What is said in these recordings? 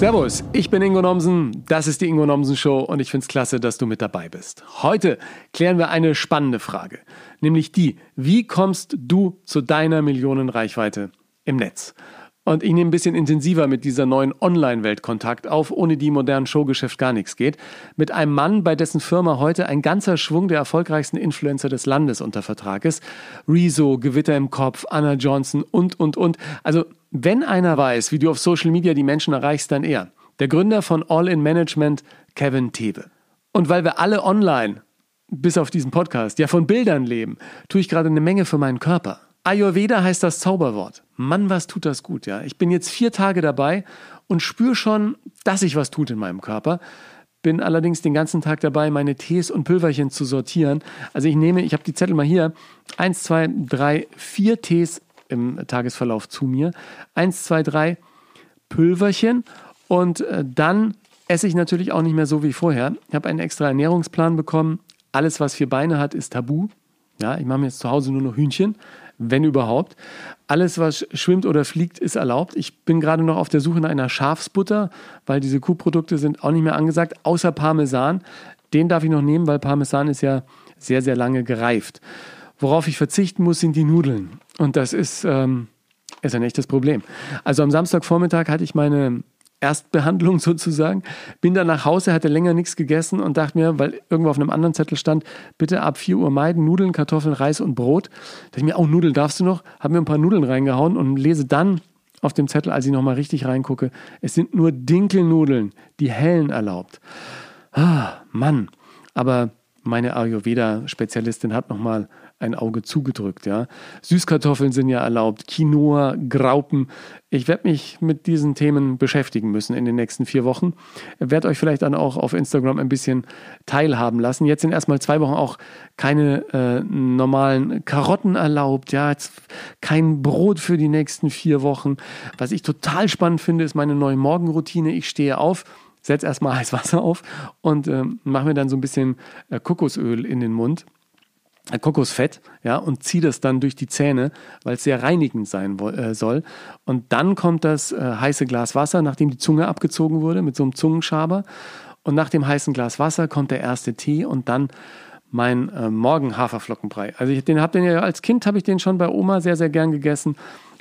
Servus, ich bin Ingo Nomsen, das ist die Ingo Nomsen Show und ich finde es klasse, dass du mit dabei bist. Heute klären wir eine spannende Frage, nämlich die, wie kommst du zu deiner Millionenreichweite im Netz? Und ich nehme ein bisschen intensiver mit dieser neuen Online-Welt Kontakt auf, ohne die modernen Showgeschäft gar nichts geht. Mit einem Mann, bei dessen Firma heute ein ganzer Schwung der erfolgreichsten Influencer des Landes unter Vertrag ist. Rezo, Gewitter im Kopf, Anna Johnson und, und, und. Also, wenn einer weiß, wie du auf Social Media die Menschen erreichst, dann er. Der Gründer von All-in Management, Kevin Tewe. Und weil wir alle online, bis auf diesen Podcast, ja von Bildern leben, tue ich gerade eine Menge für meinen Körper. Ayurveda heißt das Zauberwort. Mann, was tut das gut, ja. Ich bin jetzt vier Tage dabei und spüre schon, dass sich was tut in meinem Körper. Bin allerdings den ganzen Tag dabei, meine Tees und Pülverchen zu sortieren. Also ich nehme, ich habe die Zettel mal hier, eins, zwei, drei, vier Tees im Tagesverlauf zu mir. Eins, zwei, drei Pülverchen und äh, dann esse ich natürlich auch nicht mehr so wie vorher. Ich habe einen extra Ernährungsplan bekommen. Alles, was vier Beine hat, ist tabu. Ja, ich mache mir jetzt zu Hause nur noch Hühnchen wenn überhaupt. Alles, was schwimmt oder fliegt, ist erlaubt. Ich bin gerade noch auf der Suche nach einer Schafsbutter, weil diese Kuhprodukte sind auch nicht mehr angesagt, außer Parmesan. Den darf ich noch nehmen, weil Parmesan ist ja sehr, sehr lange gereift. Worauf ich verzichten muss, sind die Nudeln. Und das ist, ähm, ist ein echtes Problem. Also am Samstagvormittag hatte ich meine Erstbehandlung sozusagen. Bin dann nach Hause, hatte länger nichts gegessen und dachte mir, weil irgendwo auf einem anderen Zettel stand, bitte ab 4 Uhr meiden, Nudeln, Kartoffeln, Reis und Brot. Da dachte ich mir, auch oh, Nudeln darfst du noch? Habe mir ein paar Nudeln reingehauen und lese dann auf dem Zettel, als ich nochmal richtig reingucke, es sind nur Dinkelnudeln, die hellen erlaubt. Ah, Mann. Aber meine Ayurveda-Spezialistin hat nochmal ein Auge zugedrückt. Ja. Süßkartoffeln sind ja erlaubt, Quinoa, Graupen. Ich werde mich mit diesen Themen beschäftigen müssen in den nächsten vier Wochen. Werde euch vielleicht dann auch auf Instagram ein bisschen teilhaben lassen. Jetzt sind erstmal zwei Wochen auch keine äh, normalen Karotten erlaubt. Ja, jetzt kein Brot für die nächsten vier Wochen. Was ich total spannend finde, ist meine neue Morgenroutine. Ich stehe auf setze erstmal heiß Wasser auf und äh, mache mir dann so ein bisschen äh, Kokosöl in den Mund Kokosfett, ja, und ziehe das dann durch die Zähne, weil es sehr reinigend sein äh, soll. Und dann kommt das äh, heiße Glas Wasser, nachdem die Zunge abgezogen wurde, mit so einem Zungenschaber. Und nach dem heißen Glas Wasser kommt der erste Tee und dann mein äh, Morgen-Haferflockenbrei. Also ich den habe den ja als Kind habe ich den schon bei Oma sehr sehr gern gegessen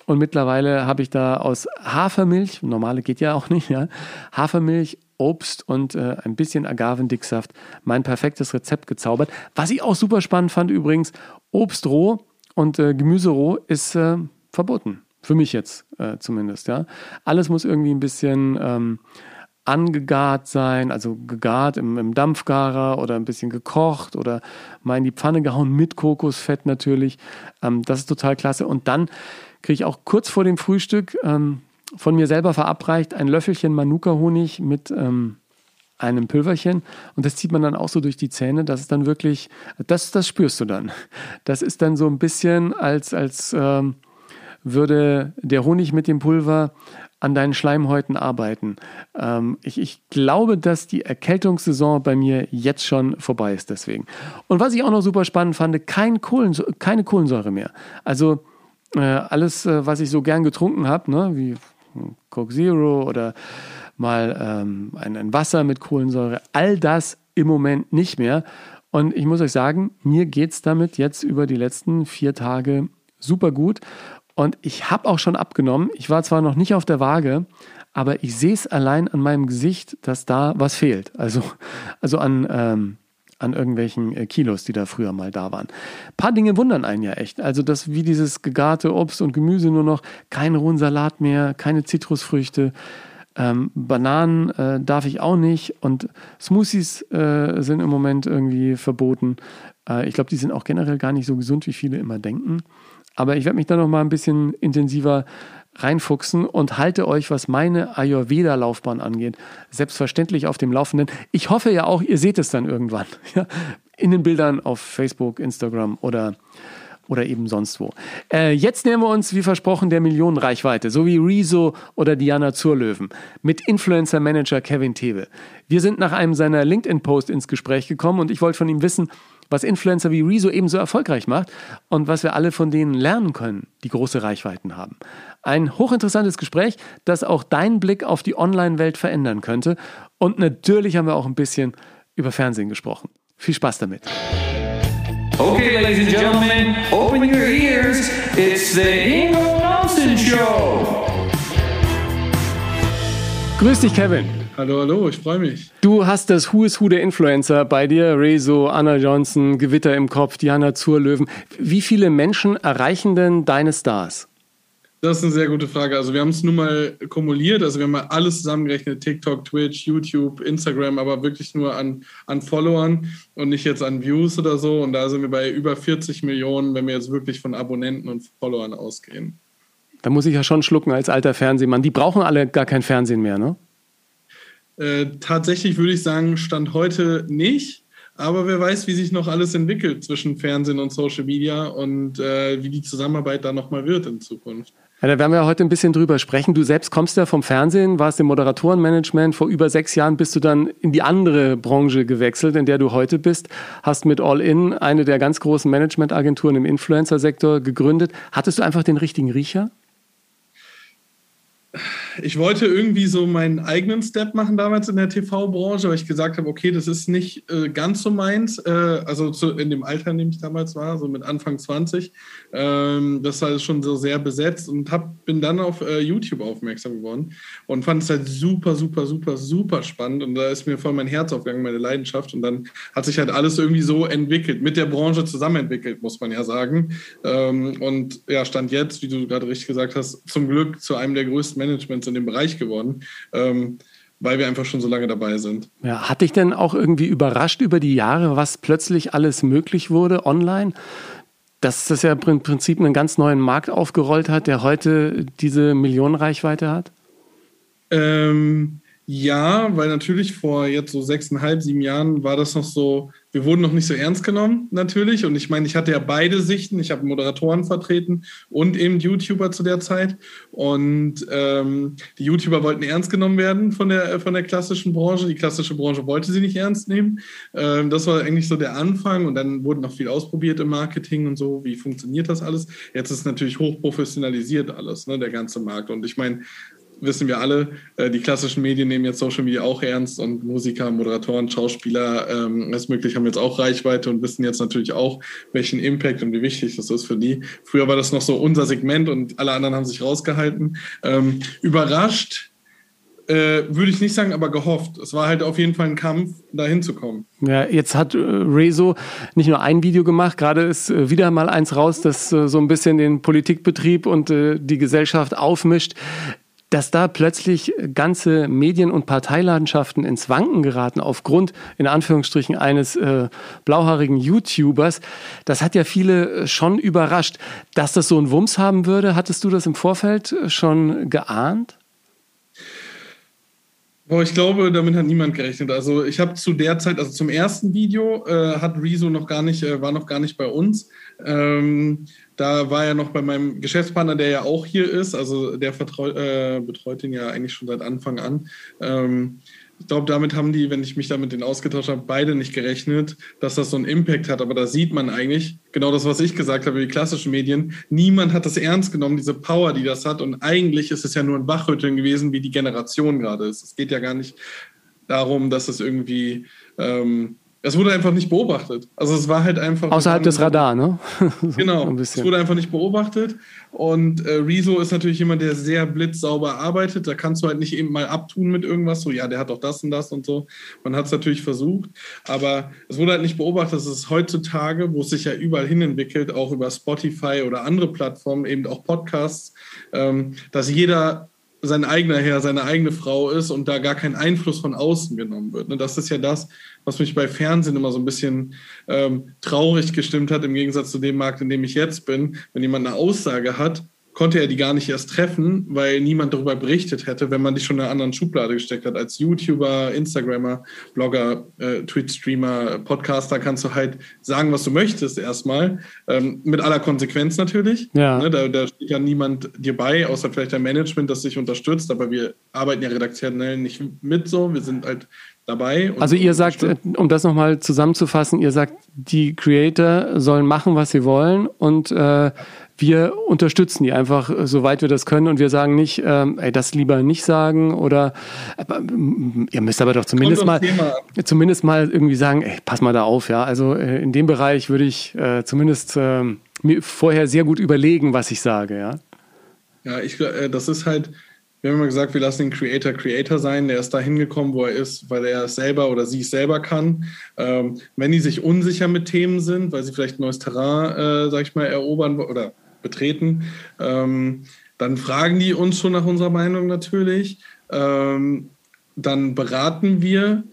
und mittlerweile habe ich da aus Hafermilch, normale geht ja auch nicht, ja, Hafermilch Obst und äh, ein bisschen Agavendicksaft mein perfektes Rezept gezaubert. Was ich auch super spannend fand übrigens, Obst roh und äh, Gemüse roh ist äh, verboten. Für mich jetzt äh, zumindest, ja. Alles muss irgendwie ein bisschen ähm, angegart sein, also gegart im, im, Dampfgarer oder ein bisschen gekocht oder mal in die Pfanne gehauen mit Kokosfett natürlich. Ähm, das ist total klasse. Und dann kriege ich auch kurz vor dem Frühstück ähm, von mir selber verabreicht ein Löffelchen Manuka-Honig mit ähm, einem Pülverchen und das zieht man dann auch so durch die Zähne. Das ist dann wirklich, das, das spürst du dann. Das ist dann so ein bisschen, als, als ähm, würde der Honig mit dem Pulver an deinen Schleimhäuten arbeiten. Ähm, ich, ich glaube, dass die Erkältungssaison bei mir jetzt schon vorbei ist deswegen. Und was ich auch noch super spannend fand, kein Kohlensäure, keine Kohlensäure mehr. Also äh, alles, äh, was ich so gern getrunken habe, ne, wie Coke Zero oder mal ähm, ein, ein Wasser mit Kohlensäure. All das im Moment nicht mehr. Und ich muss euch sagen, mir geht es damit jetzt über die letzten vier Tage super gut. Und ich habe auch schon abgenommen. Ich war zwar noch nicht auf der Waage, aber ich sehe es allein an meinem Gesicht, dass da was fehlt. Also, also an ähm, an irgendwelchen äh, Kilos, die da früher mal da waren. Ein paar Dinge wundern einen ja echt. Also, dass wie dieses gegarte Obst und Gemüse nur noch, kein rohen Salat mehr, keine Zitrusfrüchte, ähm, Bananen äh, darf ich auch nicht und Smoothies äh, sind im Moment irgendwie verboten. Äh, ich glaube, die sind auch generell gar nicht so gesund, wie viele immer denken. Aber ich werde mich da noch mal ein bisschen intensiver reinfuchsen und halte euch, was meine Ayurveda-Laufbahn angeht, selbstverständlich auf dem Laufenden. Ich hoffe ja auch, ihr seht es dann irgendwann. Ja, in den Bildern auf Facebook, Instagram oder, oder eben sonst wo. Äh, jetzt nähern wir uns, wie versprochen, der Millionenreichweite, so wie Rezo oder Diana Zurlöwen, mit Influencer-Manager Kevin Tewe. Wir sind nach einem seiner LinkedIn-Post ins Gespräch gekommen und ich wollte von ihm wissen, was Influencer wie Rezo ebenso erfolgreich macht und was wir alle von denen lernen können, die große Reichweiten haben. Ein hochinteressantes Gespräch, das auch deinen Blick auf die Online-Welt verändern könnte. Und natürlich haben wir auch ein bisschen über Fernsehen gesprochen. Viel Spaß damit. Okay, ladies and gentlemen, open your ears. It's the Ingo Thompson Show. Grüß dich, Kevin. Hallo, hallo, ich freue mich. Du hast das Who is Who der Influencer bei dir, Rezo, Anna Johnson, Gewitter im Kopf, Diana Zurlöwen. Wie viele Menschen erreichen denn deine Stars? Das ist eine sehr gute Frage. Also wir haben es nun mal kumuliert, also wir haben mal alles zusammengerechnet, TikTok, Twitch, YouTube, Instagram, aber wirklich nur an, an Followern und nicht jetzt an Views oder so. Und da sind wir bei über 40 Millionen, wenn wir jetzt wirklich von Abonnenten und Followern ausgehen. Da muss ich ja schon schlucken als alter Fernsehmann. Die brauchen alle gar kein Fernsehen mehr, ne? Äh, tatsächlich würde ich sagen, Stand heute nicht. Aber wer weiß, wie sich noch alles entwickelt zwischen Fernsehen und Social Media und äh, wie die Zusammenarbeit da nochmal wird in Zukunft. Ja, da werden wir heute ein bisschen drüber sprechen. Du selbst kommst ja vom Fernsehen, warst im Moderatorenmanagement. Vor über sechs Jahren bist du dann in die andere Branche gewechselt, in der du heute bist. Hast mit All In eine der ganz großen Managementagenturen im Influencer-Sektor gegründet. Hattest du einfach den richtigen Riecher? Ich wollte irgendwie so meinen eigenen Step machen damals in der TV-Branche, weil ich gesagt habe, okay, das ist nicht äh, ganz so meins. Äh, also zu, in dem Alter, in dem ich damals war, so mit Anfang 20. Ähm, das war schon so sehr besetzt und hab, bin dann auf äh, YouTube aufmerksam geworden und fand es halt super, super, super, super spannend. Und da ist mir voll mein Herz aufgegangen, meine Leidenschaft. Und dann hat sich halt alles irgendwie so entwickelt, mit der Branche zusammen entwickelt, muss man ja sagen. Ähm, und ja, stand jetzt, wie du gerade richtig gesagt hast, zum Glück zu einem der größten Managements in dem Bereich geworden. Ähm, weil wir einfach schon so lange dabei sind. Ja, hat dich denn auch irgendwie überrascht über die Jahre, was plötzlich alles möglich wurde online? Dass das ja im Prinzip einen ganz neuen Markt aufgerollt hat, der heute diese Millionenreichweite hat? Ähm, ja, weil natürlich vor jetzt so sechseinhalb, sieben Jahren war das noch so, wir wurden noch nicht so ernst genommen, natürlich. Und ich meine, ich hatte ja beide Sichten. Ich habe Moderatoren vertreten und eben YouTuber zu der Zeit. Und ähm, die YouTuber wollten ernst genommen werden von der, von der klassischen Branche. Die klassische Branche wollte sie nicht ernst nehmen. Ähm, das war eigentlich so der Anfang. Und dann wurde noch viel ausprobiert im Marketing und so. Wie funktioniert das alles? Jetzt ist natürlich hochprofessionalisiert alles, ne, der ganze Markt. Und ich meine, wissen wir alle, äh, die klassischen Medien nehmen jetzt Social Media auch ernst und Musiker, Moderatoren, Schauspieler, ähm, ist möglich, haben jetzt auch Reichweite und wissen jetzt natürlich auch, welchen Impact und wie wichtig das ist für die. Früher war das noch so unser Segment und alle anderen haben sich rausgehalten. Ähm, überrascht äh, würde ich nicht sagen, aber gehofft. Es war halt auf jeden Fall ein Kampf, da hinzukommen. Ja, jetzt hat äh, Rezo nicht nur ein Video gemacht, gerade ist äh, wieder mal eins raus, das so ein bisschen den Politikbetrieb und die Gesellschaft aufmischt dass da plötzlich ganze Medien- und Parteilandschaften ins Wanken geraten aufgrund, in Anführungsstrichen, eines äh, blauhaarigen YouTubers, das hat ja viele äh, schon überrascht. Dass das so einen Wumms haben würde, hattest du das im Vorfeld äh, schon geahnt? Boah, ich glaube, damit hat niemand gerechnet. Also ich habe zu der Zeit, also zum ersten Video, äh, hat Rezo noch gar nicht, äh, war noch gar nicht bei uns. Ähm, da war er noch bei meinem Geschäftspartner, der ja auch hier ist. Also der äh, betreut ihn ja eigentlich schon seit Anfang an. Ähm, ich glaube, damit haben die, wenn ich mich da mit denen ausgetauscht habe, beide nicht gerechnet, dass das so einen Impact hat. Aber da sieht man eigentlich genau das, was ich gesagt habe, die klassischen Medien. Niemand hat das ernst genommen, diese Power, die das hat. Und eigentlich ist es ja nur ein Wachrütteln gewesen, wie die Generation gerade ist. Es geht ja gar nicht darum, dass es irgendwie ähm, es wurde einfach nicht beobachtet. Also es war halt einfach. Außerhalb des Radar, ne? so genau. es wurde einfach nicht beobachtet. Und äh, Rezo ist natürlich jemand, der sehr blitzsauber arbeitet. Da kannst du halt nicht eben mal abtun mit irgendwas. So, ja, der hat doch das und das und so. Man hat es natürlich versucht. Aber es wurde halt nicht beobachtet. dass Es heutzutage, wo es sich ja überall hin entwickelt, auch über Spotify oder andere Plattformen, eben auch Podcasts, ähm, dass jeder sein eigener Herr, seine eigene Frau ist und da gar kein Einfluss von außen genommen wird. Ne? Das ist ja das, was mich bei Fernsehen immer so ein bisschen ähm, traurig gestimmt hat, im Gegensatz zu dem Markt, in dem ich jetzt bin. Wenn jemand eine Aussage hat, konnte er die gar nicht erst treffen, weil niemand darüber berichtet hätte, wenn man dich schon in einer anderen Schublade gesteckt hat. Als YouTuber, Instagrammer, Blogger, äh, Twitch-Streamer, Podcaster kannst du halt sagen, was du möchtest erstmal. Ähm, mit aller Konsequenz natürlich. Ja. Ne, da, da, steht ja niemand dir bei, außer vielleicht ein Management, das dich unterstützt. Aber wir arbeiten ja redaktionell nicht mit so. Wir sind halt dabei. also ihr sagt, um das nochmal zusammenzufassen, ihr sagt, die Creator sollen machen, was sie wollen und äh, wir unterstützen die einfach, soweit wir das können und wir sagen nicht, ähm, ey, das lieber nicht sagen oder aber, ihr müsst aber doch zumindest mal, zumindest mal irgendwie sagen, ey, pass mal da auf, ja. Also äh, in dem Bereich würde ich äh, zumindest äh, mir vorher sehr gut überlegen, was ich sage, ja. Ja, ich, äh, das ist halt, wir haben immer gesagt, wir lassen den Creator Creator sein. Der ist da hingekommen, wo er ist, weil er es selber oder sie es selber kann. Ähm, wenn die sich unsicher mit Themen sind, weil sie vielleicht ein neues Terrain, äh, sag ich mal, erobern oder betreten, ähm, dann fragen die uns schon nach unserer Meinung natürlich. Ähm, dann beraten wir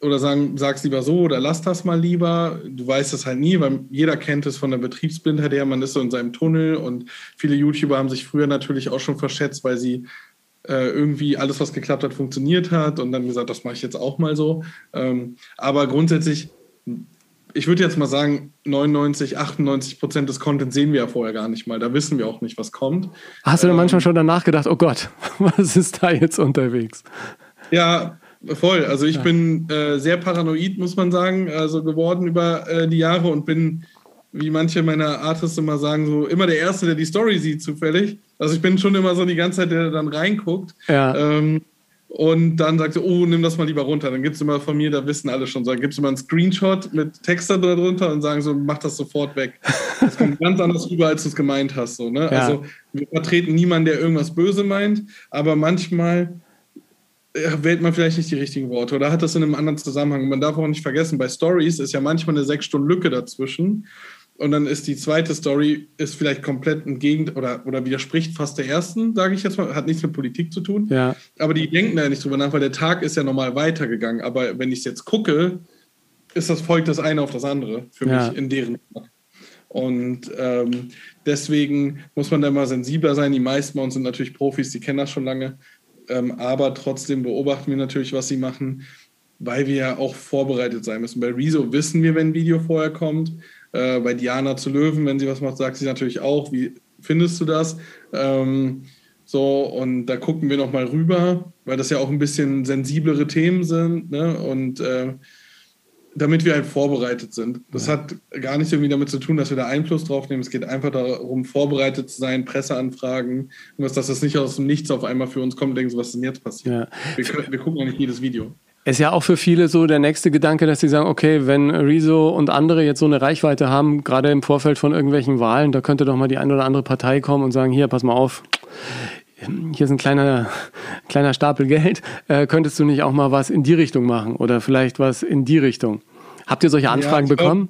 oder sagen, sag's lieber so oder lass das mal lieber. Du weißt es halt nie, weil jeder kennt es von der Betriebsblindheit her. Man ist so in seinem Tunnel und viele YouTuber haben sich früher natürlich auch schon verschätzt, weil sie äh, irgendwie alles, was geklappt hat, funktioniert hat und dann gesagt, das mache ich jetzt auch mal so. Ähm, aber grundsätzlich, ich würde jetzt mal sagen, 99, 98 Prozent des Contents sehen wir ja vorher gar nicht mal. Da wissen wir auch nicht, was kommt. Hast du denn ähm, manchmal schon danach gedacht, oh Gott, was ist da jetzt unterwegs? Ja, voll. Also ich ja. bin äh, sehr paranoid, muss man sagen, also geworden über äh, die Jahre und bin wie manche meiner Artists immer sagen, so immer der Erste, der die Story sieht, zufällig. Also ich bin schon immer so die ganze Zeit, der dann reinguckt. Ja. Ähm, und dann sagt er, oh, nimm das mal lieber runter. Dann gibt es immer von mir, da wissen alle schon, so, dann gibt es immer einen Screenshot mit Text da drunter und sagen so, mach das sofort weg. Das kommt ganz anders rüber, als du es gemeint hast. So, ne? Ja. Also wir vertreten niemanden, der irgendwas böse meint, aber manchmal äh, wählt man vielleicht nicht die richtigen Worte oder hat das in einem anderen Zusammenhang. Man darf auch nicht vergessen, bei Stories ist ja manchmal eine sechs Stunden Lücke dazwischen. Und dann ist die zweite Story ist vielleicht komplett entgegen oder, oder widerspricht fast der ersten, sage ich jetzt mal, hat nichts mit Politik zu tun. Ja. Aber die denken da nicht drüber nach, weil der Tag ist ja normal weitergegangen. Aber wenn ich es jetzt gucke, ist das folgt das eine auf das andere für ja. mich in deren. Und ähm, deswegen muss man da mal sensibler sein. Die meisten bei uns sind natürlich Profis, die kennen das schon lange. Ähm, aber trotzdem beobachten wir natürlich, was sie machen, weil wir ja auch vorbereitet sein müssen. Bei Rezo wissen wir, wenn ein Video vorher kommt. Äh, bei Diana zu Löwen, wenn sie was macht, sagt sie natürlich auch, wie findest du das? Ähm, so, und da gucken wir nochmal rüber, weil das ja auch ein bisschen sensiblere Themen sind. Ne? Und äh, damit wir halt vorbereitet sind. Das ja. hat gar nichts irgendwie damit zu tun, dass wir da Einfluss drauf nehmen. Es geht einfach darum, vorbereitet zu sein, Presseanfragen, dass das nicht aus dem Nichts auf einmal für uns kommt und denken, so, was ist denn jetzt passiert? Ja. Wir, wir, gucken ja nicht jedes Video. Ist ja auch für viele so der nächste Gedanke, dass sie sagen, okay, wenn Rezo und andere jetzt so eine Reichweite haben, gerade im Vorfeld von irgendwelchen Wahlen, da könnte doch mal die eine oder andere Partei kommen und sagen, hier, pass mal auf, hier ist ein kleiner, kleiner Stapel Geld, äh, könntest du nicht auch mal was in die Richtung machen oder vielleicht was in die Richtung? Habt ihr solche Anfragen ja, bekommen?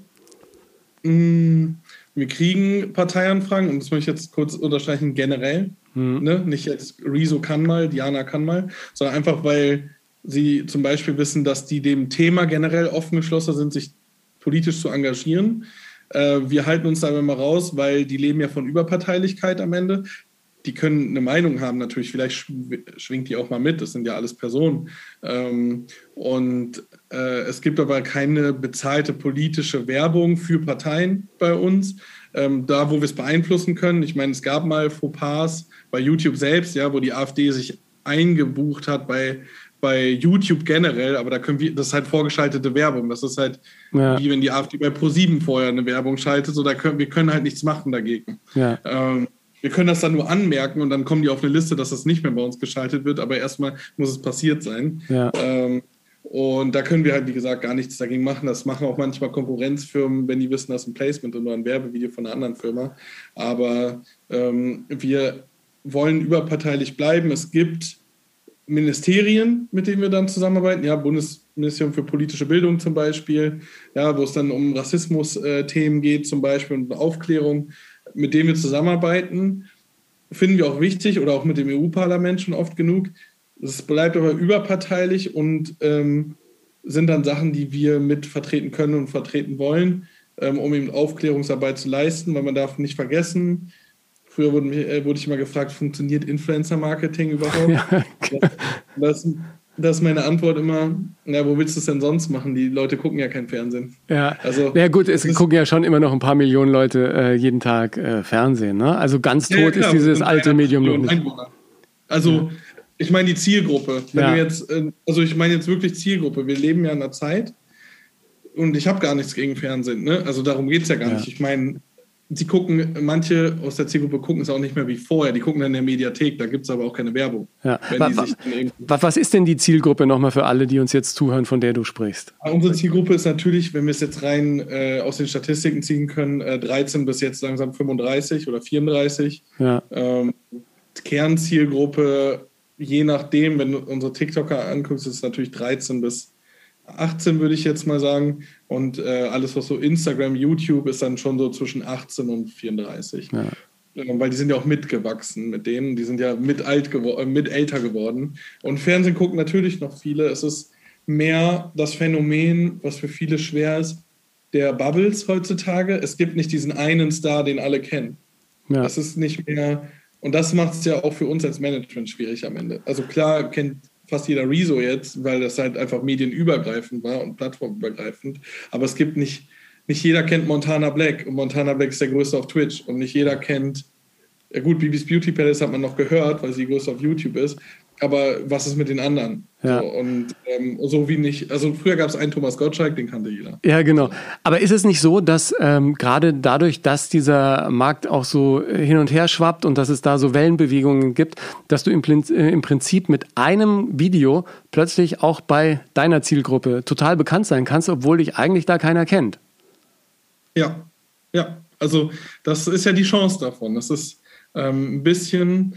Glaub, mm, wir kriegen Parteianfragen und das möchte ich jetzt kurz unterstreichen, generell. Mhm. Ne? Nicht jetzt Rezo kann mal, Diana kann mal, sondern einfach, weil sie zum Beispiel wissen, dass die dem Thema generell offen geschlossen sind, sich politisch zu engagieren. Äh, wir halten uns da immer raus, weil die leben ja von Überparteilichkeit am Ende. Die können eine Meinung haben, natürlich, vielleicht schwingt die auch mal mit, das sind ja alles Personen. Ähm, und äh, es gibt aber keine bezahlte politische Werbung für Parteien bei uns. Ähm, da, wo wir es beeinflussen können. Ich meine, es gab mal Fauxpas bei YouTube selbst, ja, wo die AfD sich eingebucht hat bei bei YouTube generell, aber da können wir, das ist halt vorgeschaltete Werbung. Das ist halt ja. wie wenn die AfD bei Pro7 vorher eine Werbung schaltet, so da können wir können halt nichts machen dagegen. Ja. Ähm, wir können das dann nur anmerken und dann kommen die auf eine Liste, dass das nicht mehr bei uns geschaltet wird, aber erstmal muss es passiert sein. Ja. Ähm, und da können wir halt, wie gesagt, gar nichts dagegen machen. Das machen auch manchmal Konkurrenzfirmen, wenn die wissen, dass ein Placement oder ein Werbevideo von einer anderen Firma. Aber ähm, wir wollen überparteilich bleiben. Es gibt Ministerien, mit denen wir dann zusammenarbeiten, ja, Bundesministerium für politische Bildung zum Beispiel, ja, wo es dann um Rassismus-Themen geht zum Beispiel und Aufklärung, mit denen wir zusammenarbeiten, finden wir auch wichtig oder auch mit dem EU-Parlament schon oft genug. Es bleibt aber überparteilich und ähm, sind dann Sachen, die wir mit vertreten können und vertreten wollen, ähm, um eben Aufklärungsarbeit zu leisten, weil man darf nicht vergessen, Früher wurde, mich, äh, wurde ich immer gefragt, funktioniert Influencer-Marketing überhaupt? Ja, das, das ist meine Antwort immer, na, wo willst du es denn sonst machen? Die Leute gucken ja kein Fernsehen. Ja, also, ja gut, es gucken ja schon immer noch ein paar Millionen Leute äh, jeden Tag äh, Fernsehen. Ne? Also ganz tot ja, ist dieses alte Medium noch nicht. Einwohner. Also ja. ich meine die Zielgruppe. Wenn ja. du jetzt, äh, also ich meine jetzt wirklich Zielgruppe. Wir leben ja in einer Zeit und ich habe gar nichts gegen Fernsehen. Ne? Also darum geht es ja gar nicht. Ich meine, sie gucken, manche aus der Zielgruppe gucken es auch nicht mehr wie vorher. Die gucken dann in der Mediathek, da gibt es aber auch keine Werbung. Ja. Was, ist denn die Zielgruppe nochmal für alle, die uns jetzt zuhören, von der du sprichst? Unsere Zielgruppe ist natürlich, wenn wir es jetzt rein äh, aus den Statistiken ziehen können, äh, 13 bis jetzt langsam 35 oder 34. Ja. Ähm, Kernzielgruppe, je nachdem, wenn du unsere TikToker anguckst, ist es natürlich 13 bis 18, würde ich jetzt mal sagen. Und äh, alles, was so Instagram, YouTube ist dann schon so zwischen 18 und 34. Ja. Weil die sind ja auch mitgewachsen mit denen, die sind ja mit, alt äh, mit älter geworden. Und Fernsehen gucken natürlich noch viele. Es ist mehr das Phänomen, was für viele schwer ist, der Bubbles heutzutage. Es gibt nicht diesen einen Star, den alle kennen. Ja. Das ist nicht mehr, und das macht es ja auch für uns als Management schwierig am Ende. Also klar kennt fast jeder Rezo jetzt, weil das halt einfach medienübergreifend war und plattformübergreifend. Aber es gibt nicht, nicht jeder kennt Montana Black und Montana Black ist der größte auf Twitch und nicht jeder kennt, ja gut, Bibis Beauty Palace hat man noch gehört, weil sie größte auf YouTube ist, aber was ist mit den anderen? Ja. So, und ähm, so wie nicht, also früher gab es einen Thomas Gottschalk, den kannte jeder. Ja, genau. Aber ist es nicht so, dass ähm, gerade dadurch, dass dieser Markt auch so hin und her schwappt und dass es da so Wellenbewegungen gibt, dass du im, äh, im Prinzip mit einem Video plötzlich auch bei deiner Zielgruppe total bekannt sein kannst, obwohl dich eigentlich da keiner kennt? Ja, ja. Also das ist ja die Chance davon. Das ist ähm, ein bisschen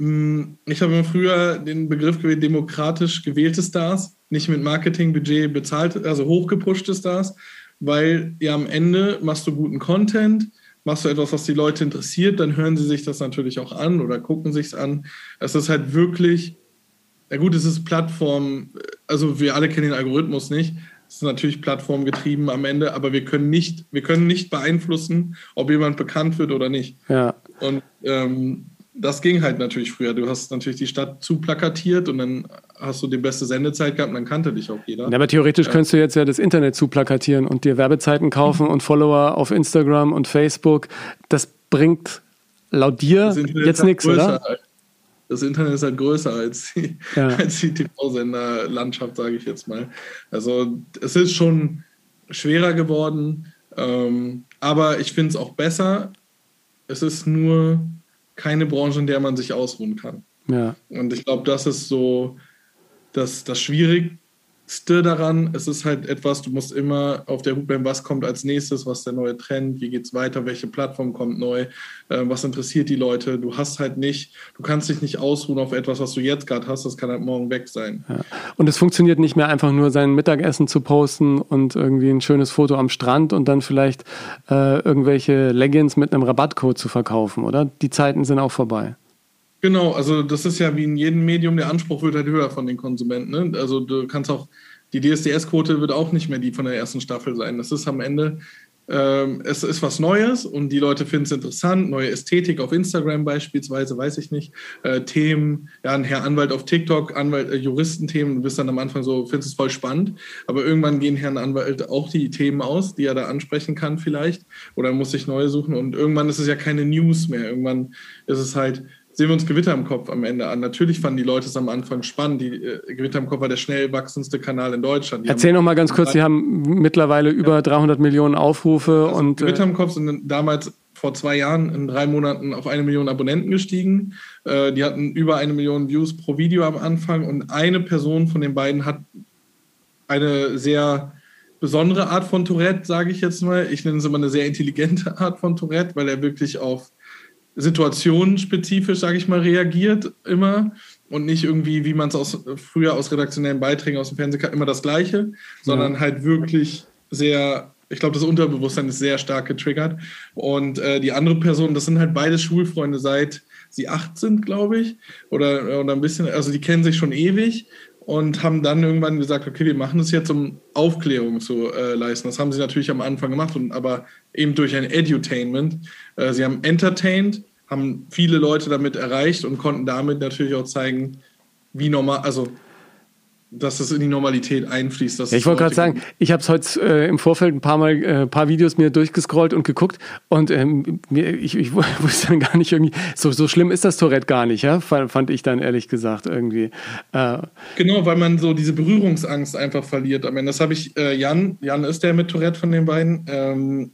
ich habe früher den Begriff gewählt, demokratisch gewählte Stars, nicht mit Marketingbudget bezahlt, also hochgepushte Stars, weil ja am Ende machst du guten Content, machst du etwas, was die Leute interessiert, dann hören sie sich das natürlich auch an oder gucken sich es an. Es ist halt wirklich, ja gut, es ist Plattform, also wir alle kennen den Algorithmus nicht. Es ist natürlich plattformgetrieben am Ende, aber wir können nicht, wir können nicht beeinflussen, ob jemand bekannt wird oder nicht. Ja. Und ähm, das ging halt natürlich früher. Du hast natürlich die Stadt zu plakatiert und dann hast du die beste Sendezeit gehabt und dann kannte dich auch jeder. Ja, aber theoretisch ja. könntest du jetzt ja das Internet zu plakatieren und dir Werbezeiten kaufen und Follower auf Instagram und Facebook. Das bringt laut dir jetzt nichts, oder? Halt. Das Internet ist halt größer als die, ja. als die TV-Sender-Landschaft, sage ich jetzt mal. Also es ist schon schwerer geworden, ähm, aber ich finde es auch besser. Es ist nur keine Branche, in der man sich ausruhen kann. Ja. Und ich glaube, das ist so das, das Schwierigste daran. Es ist halt etwas, du musst immer auf der Hut bleiben, was kommt als nächstes, was ist der neue Trend, wie geht es weiter, welche Plattform kommt neu, äh, was interessiert die Leute. Du hast halt nicht, du kannst dich nicht ausruhen auf etwas, was du jetzt gerade hast, das kann halt morgen weg sein. Ja. Und es funktioniert nicht mehr einfach nur sein Mittagessen zu posten und irgendwie ein schönes Foto am Strand und dann vielleicht äh, irgendwelche Leggings mit einem Rabattcode zu verkaufen, oder? Die Zeiten sind auch vorbei. Genau, also das ist ja wie in jedem Medium, der Anspruch wird halt höher von den Konsumenten. Ne? Also du kannst auch, die DSDS-Quote wird auch nicht mehr die von der ersten Staffel sein. Das ist am Ende ähm, es ist was Neues und die Leute finden es interessant. Neue Ästhetik auf Instagram beispielsweise, weiß ich nicht. Äh, Themen, ja, ein Herr Anwalt auf TikTok, Anwalt, äh, Juristenthemen, du bist dann am Anfang so, findest es voll spannend. Aber irgendwann gehen Herrn Anwalt auch die Themen aus, die er da ansprechen kann vielleicht. Oder muss sich neue suchen. Und irgendwann ist es ja keine News mehr. Irgendwann ist es halt, sehen wir uns Gewitter im Kopf am Ende an. Natürlich fanden die Leute es am Anfang spannend. Die äh, Gewitter im Kopf war der schnell wachsendste Kanal in Deutschland. Die Erzähl noch mal ganz kurz, die haben mittlerweile über ja. 300 Millionen Aufrufe. Also und Gewitter im Kopf sind damals vor zwei Jahren in drei Monaten auf eine Million Abonnenten gestiegen. Äh, die hatten über eine Million Views pro Video am Anfang und eine Person von den beiden hat eine sehr besondere Art von Tourette, sage ich jetzt mal. Ich nenne es immer eine sehr intelligente Art von Tourette, weil er wirklich auf situationenspezifisch, sage ich mal, reagiert immer und nicht irgendwie, wie man es aus, früher aus redaktionellen Beiträgen aus dem Fernsehen kann, immer das Gleiche, sondern ja. halt wirklich sehr, ich glaube, das Unterbewusstsein ist sehr stark getriggert. Und äh, die andere Person, das sind halt beide Schulfreunde seit sie acht sind, glaube ich, oder, oder ein bisschen, also die kennen sich schon ewig und haben dann irgendwann gesagt, okay, wir machen das jetzt, um Aufklärung zu äh, leisten. Das haben sie natürlich am Anfang gemacht, und, aber eben durch ein Edutainment. Äh, sie haben entertained, haben viele Leute damit erreicht und konnten damit natürlich auch zeigen, wie normal, also dass es in die Normalität einfließt. Ja, ich wollte gerade sagen, ich habe es heute äh, im Vorfeld ein paar Mal äh, paar Videos mir durchgescrollt und geguckt und ähm, mir, ich, ich wusste dann gar nicht irgendwie, so, so schlimm ist das Tourette gar nicht, ja, fand ich dann ehrlich gesagt irgendwie. Äh, genau, weil man so diese Berührungsangst einfach verliert. Ich meine, das habe ich, äh, Jan, Jan ist der mit Tourette von den beiden, ähm,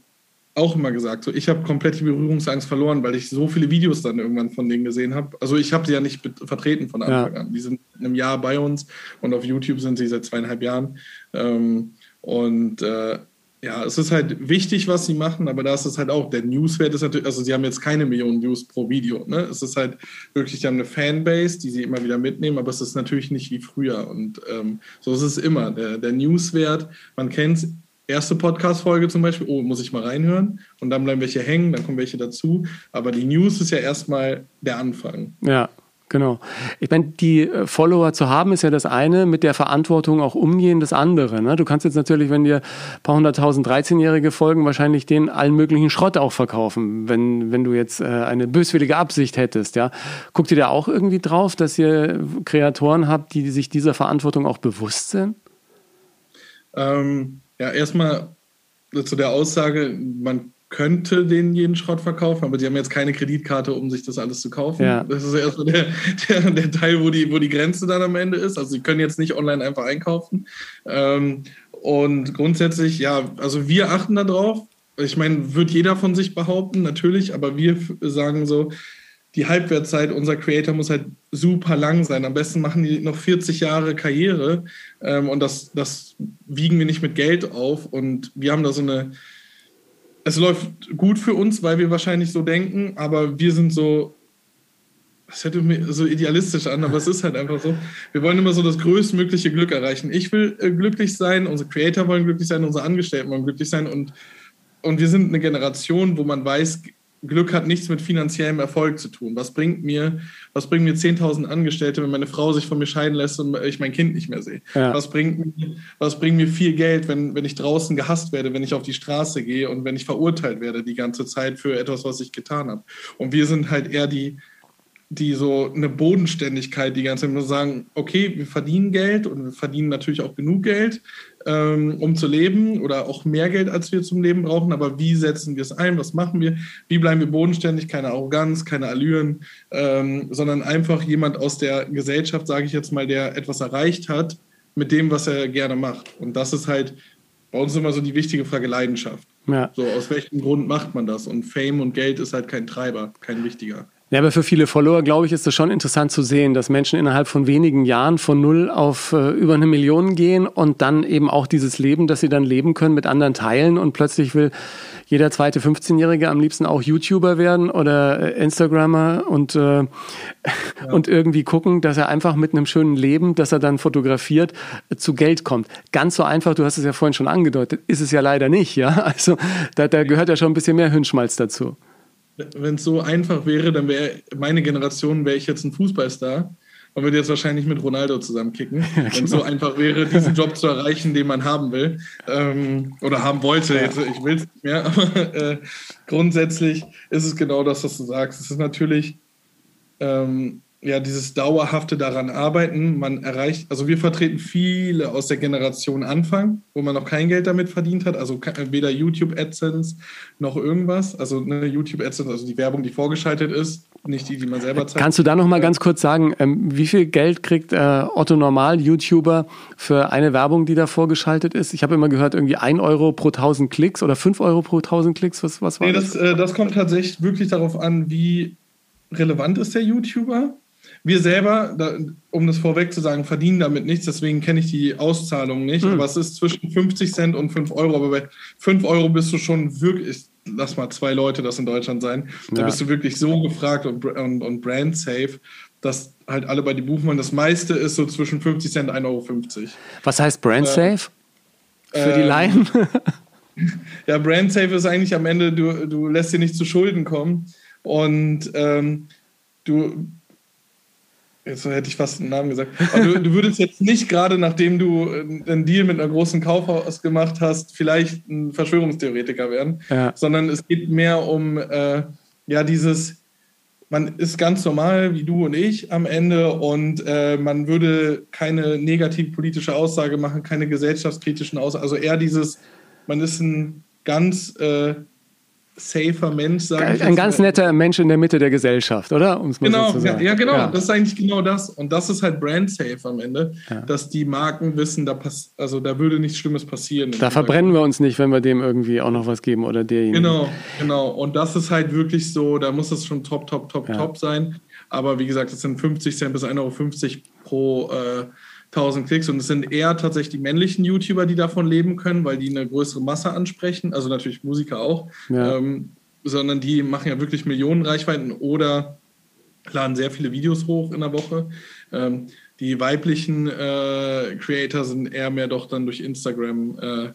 auch immer gesagt. So, ich habe komplett die Berührungsangst verloren, weil ich so viele Videos dann irgendwann von denen gesehen habe. Also ich habe sie ja nicht vertreten von Anfang ja. an. Die sind in einem Jahr bei uns und auf YouTube sind sie seit zweieinhalb Jahren. Ähm, und äh, ja, es ist halt wichtig, was sie machen, aber da ist es halt auch, der Newswert ist natürlich, also sie haben jetzt keine Millionen Views pro Video. Ne? Es ist halt wirklich, die haben eine Fanbase, die sie immer wieder mitnehmen, aber es ist natürlich nicht wie früher. Und ähm, so ist es immer. Der, der Newswert, man kennt es erste Podcast-Folge zum Beispiel, oh, muss ich mal reinhören und dann bleiben welche hängen, dann kommen welche dazu. Aber die News ist ja erstmal der Anfang. Ja. Genau. Ich meine, die äh, Follower zu haben, ist ja das eine, mit der Verantwortung auch umgehen, das andere. Ne? Du kannst jetzt natürlich, wenn dir ein paar hunderttausend 13-Jährige folgen, wahrscheinlich den allen möglichen Schrott auch verkaufen, wenn, wenn du jetzt äh, eine böswillige Absicht hättest. Ja? Guckt ihr da auch irgendwie drauf, dass ihr Kreatoren habt, die sich dieser Verantwortung auch bewusst sind? Ähm, ja, erstmal zu der Aussage, man könnte den jeden Schrott verkaufen, aber die haben jetzt keine Kreditkarte, um sich das alles zu kaufen. Ja. Das ist erstmal der, der, der, Teil, wo die, wo die Grenze dann am Ende ist. Also sie können jetzt nicht online einfach einkaufen. Ähm, und grundsätzlich, ja, also wir achten darauf. Ich meine, wird jeder von sich behaupten, natürlich, aber wir sagen so, die Halbwertzeit unserer Creator muss halt super lang sein. Am besten machen die noch 40 Jahre Karriere ähm, und das, das wiegen wir nicht mit Geld auf. Und wir haben da so eine. Es läuft gut für uns, weil wir wahrscheinlich so denken, aber wir sind so. Das hört mir so idealistisch an, aber es ist halt einfach so. Wir wollen immer so das größtmögliche Glück erreichen. Ich will äh, glücklich sein, unsere Creator wollen glücklich sein, unsere Angestellten wollen glücklich sein und, und wir sind eine Generation, wo man weiß, Glück hat nichts mit finanziellem Erfolg zu tun. Was bringt mir, was bringen mir 10.000 Angestellte, wenn meine Frau sich von mir scheiden lässt und ich mein Kind nicht mehr sehe? Ja. Was, bringt mir, was bringt mir viel Geld, wenn, wenn ich draußen gehasst werde, wenn ich auf die Straße gehe und wenn ich verurteilt werde die ganze Zeit für etwas, was ich getan habe? Und wir sind halt eher die, die so eine Bodenständigkeit die ganze Zeit nur sagen, okay, wir verdienen Geld und wir verdienen natürlich auch genug Geld, ähm, um zu leben oder auch mehr Geld, als wir zum Leben brauchen. Aber wie setzen wir es ein? Was machen wir? Wie bleiben wir bodenständig? Keine Arroganz, keine Allüren, ähm, sondern einfach jemand aus der Gesellschaft, sage ich jetzt mal, der etwas erreicht hat mit dem, was er gerne macht. Und das ist halt bei uns immer so die wichtige Frage Leidenschaft. Ja. So, aus welchem Grund macht man das? Und Fame und Geld ist halt kein Treiber, kein wichtiger. Ja, aber für viele Follower, glaube ich, ist es schon interessant zu sehen, dass Menschen innerhalb von wenigen Jahren von null auf äh, über eine Million gehen und dann eben auch dieses Leben, das sie dann leben können, mit anderen teilen und plötzlich will jeder zweite 15-Jährige am liebsten auch YouTuber werden oder äh, Instagrammer und, äh, ja. und irgendwie gucken, dass er einfach mit einem schönen Leben, das er dann fotografiert, zu Geld kommt. Ganz so einfach, du hast es ja vorhin schon angedeutet, ist es ja leider nicht, ja. Also da, da gehört ja schon ein bisschen mehr Hirnschmalz dazu wenn es so einfach wäre, dann wäre meine Generation, wäre ich jetzt ein Fußballstar und würde jetzt wahrscheinlich mit Ronaldo zusammenkicken, ja, genau. wenn es so einfach wäre, diesen Job zu erreichen, den man haben will ähm, oder haben wollte. Ja. Jetzt, ich will es nicht mehr, aber äh, grundsätzlich ist es genau das, was du sagst. Es ist natürlich ähm, ja, dieses dauerhafte daran arbeiten, man erreicht, also wir vertreten viele aus der Generation Anfang, wo man noch kein Geld damit verdient hat, also weder YouTube AdSense noch irgendwas, also eine YouTube AdSense, also die Werbung, die vorgeschaltet ist, nicht die, die man selber zahlt. Kannst du da noch mal ganz kurz sagen, ähm, wie viel Geld kriegt äh, Otto Normal YouTuber für eine Werbung, die da vorgeschaltet ist? Ich habe immer gehört, irgendwie ein Euro pro 1000 Klicks oder fünf Euro pro 1000 Klicks, was, was war nee, das? Äh, das kommt tatsächlich wirklich darauf an, wie relevant ist der YouTuber wir selber, da, um das vorweg zu sagen, verdienen damit nichts, deswegen kenne ich die Auszahlung nicht. Mhm. Aber es ist zwischen 50 Cent und 5 Euro. Aber bei 5 Euro bist du schon wirklich, lass mal zwei Leute das in Deutschland sein, da bist du wirklich so gefragt und, und, und brand safe, dass halt alle bei dir buchen wollen. Das meiste ist so zwischen 50 Cent und 1,50 Euro. Was heißt brand safe? Äh, Für die ähm, Laien? ja, brand safe ist eigentlich am Ende, du, du lässt dir nicht zu Schulden kommen. Und ähm, du Jetzt hätte ich fast einen Namen gesagt. Aber du, du würdest jetzt nicht gerade, nachdem du einen Deal mit einer großen Kaufhaus gemacht hast, vielleicht ein Verschwörungstheoretiker werden, ja. sondern es geht mehr um äh, ja dieses man ist ganz normal wie du und ich am Ende und äh, man würde keine negativ politische Aussage machen, keine gesellschaftskritischen Aussagen. Also eher dieses, man ist ein ganz äh, safer Mensch, sage ich. Ein ganz netter Mensch in der Mitte der Gesellschaft, oder? Um's genau, so ja, ja, genau. Ja. Das ist eigentlich genau das. Und das ist halt brand safe am Ende, ja. dass die Marken wissen, da pass also da würde nichts Schlimmes passieren. Da verbrennen wir uns nicht, wenn wir dem irgendwie auch noch was geben oder derjenige. Genau, genau. Und das ist halt wirklich so, da muss es schon top, top, top, top sein. Aber wie gesagt, das sind 50 Cent bis 1,50 Euro pro äh, 1000 Klicks und es sind eher tatsächlich die männlichen YouTuber, die davon leben können, weil die eine größere Masse ansprechen, also natürlich Musiker auch, ja. ähm, sondern die machen ja wirklich Millionen Reichweiten oder laden sehr viele Videos hoch in der Woche. Ähm, die weiblichen äh, Creator sind eher mehr doch dann durch Instagram, äh,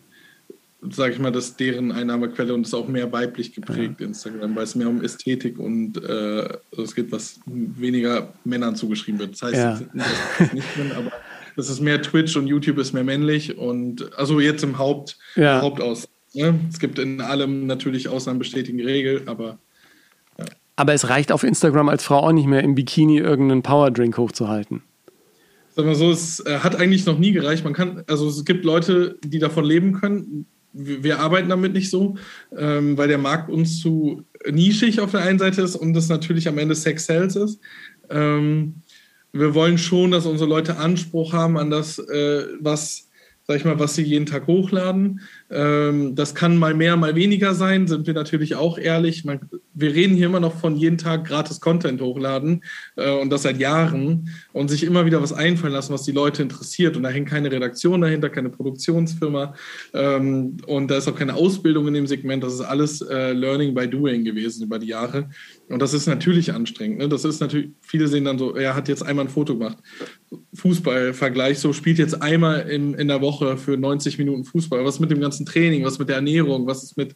sage ich mal, das deren Einnahmequelle und ist auch mehr weiblich geprägt, ja. Instagram, weil es mehr um Ästhetik und äh, es geht, was weniger Männern zugeschrieben wird. Das heißt, ja. das nicht drin, aber das ist mehr Twitch und YouTube ist mehr männlich und also jetzt im Haupt, ja. Hauptaus. Ne? Es gibt in allem natürlich Ausnahmen bestätigen Regel, aber ja. Aber es reicht auf Instagram als Frau auch nicht mehr im Bikini irgendeinen Powerdrink hochzuhalten. Sag mal so, es äh, hat eigentlich noch nie gereicht. Man kann, also es gibt Leute, die davon leben können. Wir, wir arbeiten damit nicht so, ähm, weil der Markt uns zu nischig auf der einen Seite ist und das natürlich am Ende Sex Sales ist. Ähm, wir wollen schon, dass unsere Leute Anspruch haben an das, äh, was, sag ich mal, was sie jeden Tag hochladen. Ähm, das kann mal mehr, mal weniger sein, sind wir natürlich auch ehrlich. Man, wir reden hier immer noch von jeden Tag gratis Content hochladen äh, und das seit Jahren und sich immer wieder was einfallen lassen, was die Leute interessiert. Und da hängt keine Redaktion dahinter, keine Produktionsfirma ähm, und da ist auch keine Ausbildung in dem Segment. Das ist alles äh, Learning by Doing gewesen über die Jahre. Und das ist natürlich anstrengend. Ne? Das ist natürlich, viele sehen dann so, er hat jetzt einmal ein Foto gemacht. Fußballvergleich, so spielt jetzt einmal in, in der Woche für 90 Minuten Fußball. Was mit dem ganzen Training, was mit der Ernährung, was ist mit,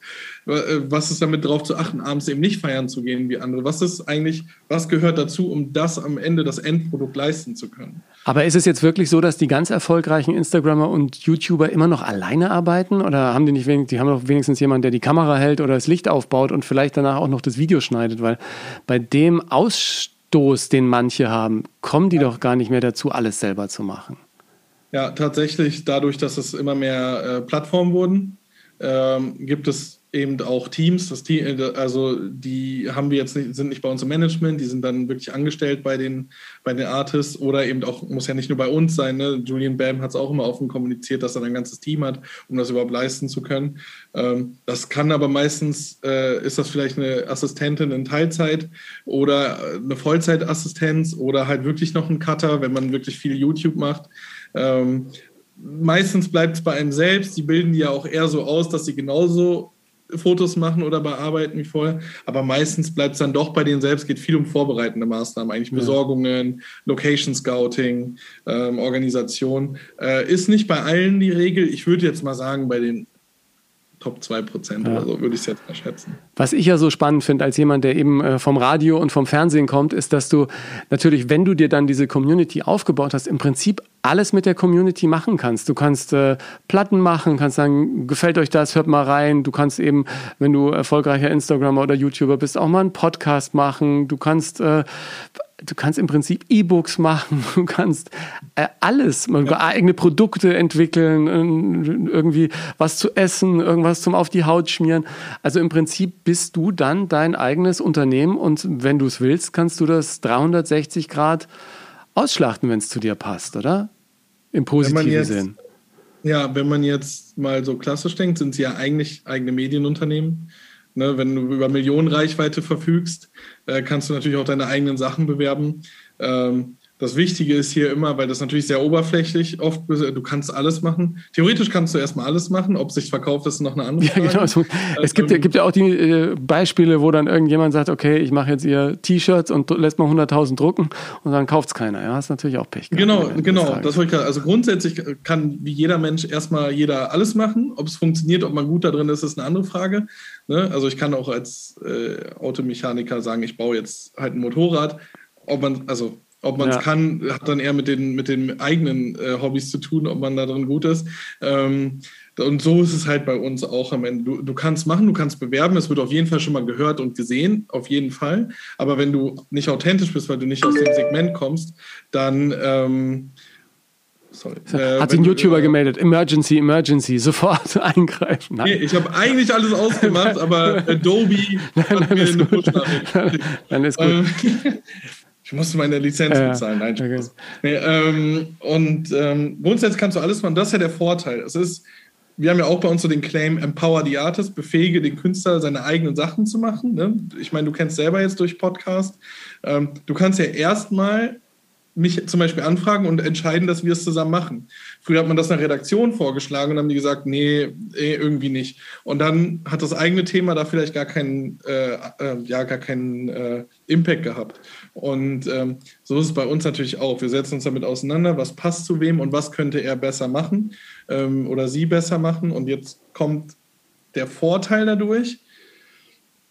äh, was ist damit drauf zu achten, abends eben nicht feiern zu gehen wie andere? Was ist eigentlich, was gehört dazu, um das am Ende, das Endprodukt leisten zu können? Aber ist es jetzt wirklich so, dass die ganz erfolgreichen Instagrammer und YouTuber immer noch alleine arbeiten? Oder haben die nicht wenigstens, die haben doch wenigstens jemanden, der die Kamera hält oder das Licht aufbaut und vielleicht danach auch noch das Video schneidet? Weil bei dem Ausstoß, den manche haben, kommen die doch gar nicht mehr dazu, alles selber zu machen. Ja, tatsächlich dadurch, dass es immer mehr äh, Plattformen wurden, ähm, gibt es eben auch Teams. Das Team, äh, also die haben wir jetzt nicht, sind nicht bei uns im Management, die sind dann wirklich angestellt bei den, bei den Artists oder eben auch, muss ja nicht nur bei uns sein. Ne? Julian Bam hat es auch immer offen kommuniziert, dass er ein ganzes Team hat, um das überhaupt leisten zu können. Ähm, das kann aber meistens, äh, ist das vielleicht eine Assistentin in Teilzeit oder eine Vollzeitassistenz oder halt wirklich noch ein Cutter, wenn man wirklich viel YouTube macht. Ähm, meistens bleibt es bei einem selbst. Die bilden die ja auch eher so aus, dass sie genauso Fotos machen oder bearbeiten wie vorher. Aber meistens bleibt es dann doch bei denen selbst, geht viel um vorbereitende Maßnahmen, eigentlich Besorgungen, Location Scouting, ähm, Organisation. Äh, ist nicht bei allen die Regel. Ich würde jetzt mal sagen, bei den Top 2% ja. oder so, würde ich es jetzt mal schätzen. Was ich ja so spannend finde, als jemand, der eben äh, vom Radio und vom Fernsehen kommt, ist, dass du natürlich, wenn du dir dann diese Community aufgebaut hast, im Prinzip alles mit der Community machen kannst. Du kannst äh, Platten machen, kannst sagen, gefällt euch das, hört mal rein. Du kannst eben, wenn du erfolgreicher Instagramer oder YouTuber bist, auch mal einen Podcast machen. Du kannst äh, du kannst im Prinzip E-Books machen, du kannst äh, alles, man ja. eigene Produkte entwickeln, irgendwie was zu essen, irgendwas zum auf die Haut schmieren. Also im Prinzip bist du dann dein eigenes Unternehmen und wenn du es willst, kannst du das 360 Grad ausschlachten, wenn es zu dir passt, oder? Im positiven jetzt, Sinn. Ja, wenn man jetzt mal so klassisch denkt, sind sie ja eigentlich eigene Medienunternehmen. Ne, wenn du über Millionen Reichweite verfügst, äh, kannst du natürlich auch deine eigenen Sachen bewerben. Ähm, das Wichtige ist hier immer, weil das natürlich sehr oberflächlich oft, du kannst alles machen. Theoretisch kannst du erstmal alles machen, ob es sich verkauft, ist noch eine andere Frage. Ja, genau. Also, es gibt, ähm, gibt ja auch die äh, Beispiele, wo dann irgendjemand sagt, okay, ich mache jetzt ihr T-Shirts und lässt mal 100.000 drucken und dann kauft es keiner. Ja, das ist natürlich auch Pech. Genau, genau. Das ich also grundsätzlich kann wie jeder Mensch erstmal jeder alles machen. Ob es funktioniert, ob man gut da drin ist, ist eine andere Frage. Ne? Also ich kann auch als äh, Automechaniker sagen, ich baue jetzt halt ein Motorrad. Ob man, also Ob man es ja. kann, hat dann eher mit den, mit den eigenen äh, Hobbys zu tun, ob man da drin gut ist. Ähm, und so ist es halt bei uns auch am Ende. Du, du kannst machen, du kannst bewerben, es wird auf jeden Fall schon mal gehört und gesehen, auf jeden Fall. Aber wenn du nicht authentisch bist, weil du nicht aus dem Segment kommst, dann ähm, Sorry. Äh, Hat sich ein YouTuber äh, gemeldet. Emergency, Emergency, sofort eingreifen. Nein. Nee, ich habe eigentlich alles ausgemacht, aber Adobe nein, hat nein, mir eine Push-Nachricht. Nein, ist gut. Ähm, ich musste meine Lizenz äh, bezahlen. Nein, okay. nee, ähm, und ähm, grundsätzlich kannst du alles machen. Das ist ja der Vorteil. Es ist, wir haben ja auch bei uns so den Claim Empower the Artist, befähige den Künstler, seine eigenen Sachen zu machen. Ne? Ich meine, du kennst selber jetzt durch Podcast. Ähm, du kannst ja erstmal mich zum Beispiel anfragen und entscheiden, dass wir es zusammen machen. Früher hat man das einer Redaktion vorgeschlagen und haben die gesagt, nee, eh, irgendwie nicht. Und dann hat das eigene Thema da vielleicht gar keinen, äh, äh, ja, gar keinen äh, Impact gehabt. Und ähm, so ist es bei uns natürlich auch. Wir setzen uns damit auseinander, was passt zu wem und was könnte er besser machen ähm, oder sie besser machen. Und jetzt kommt der Vorteil dadurch,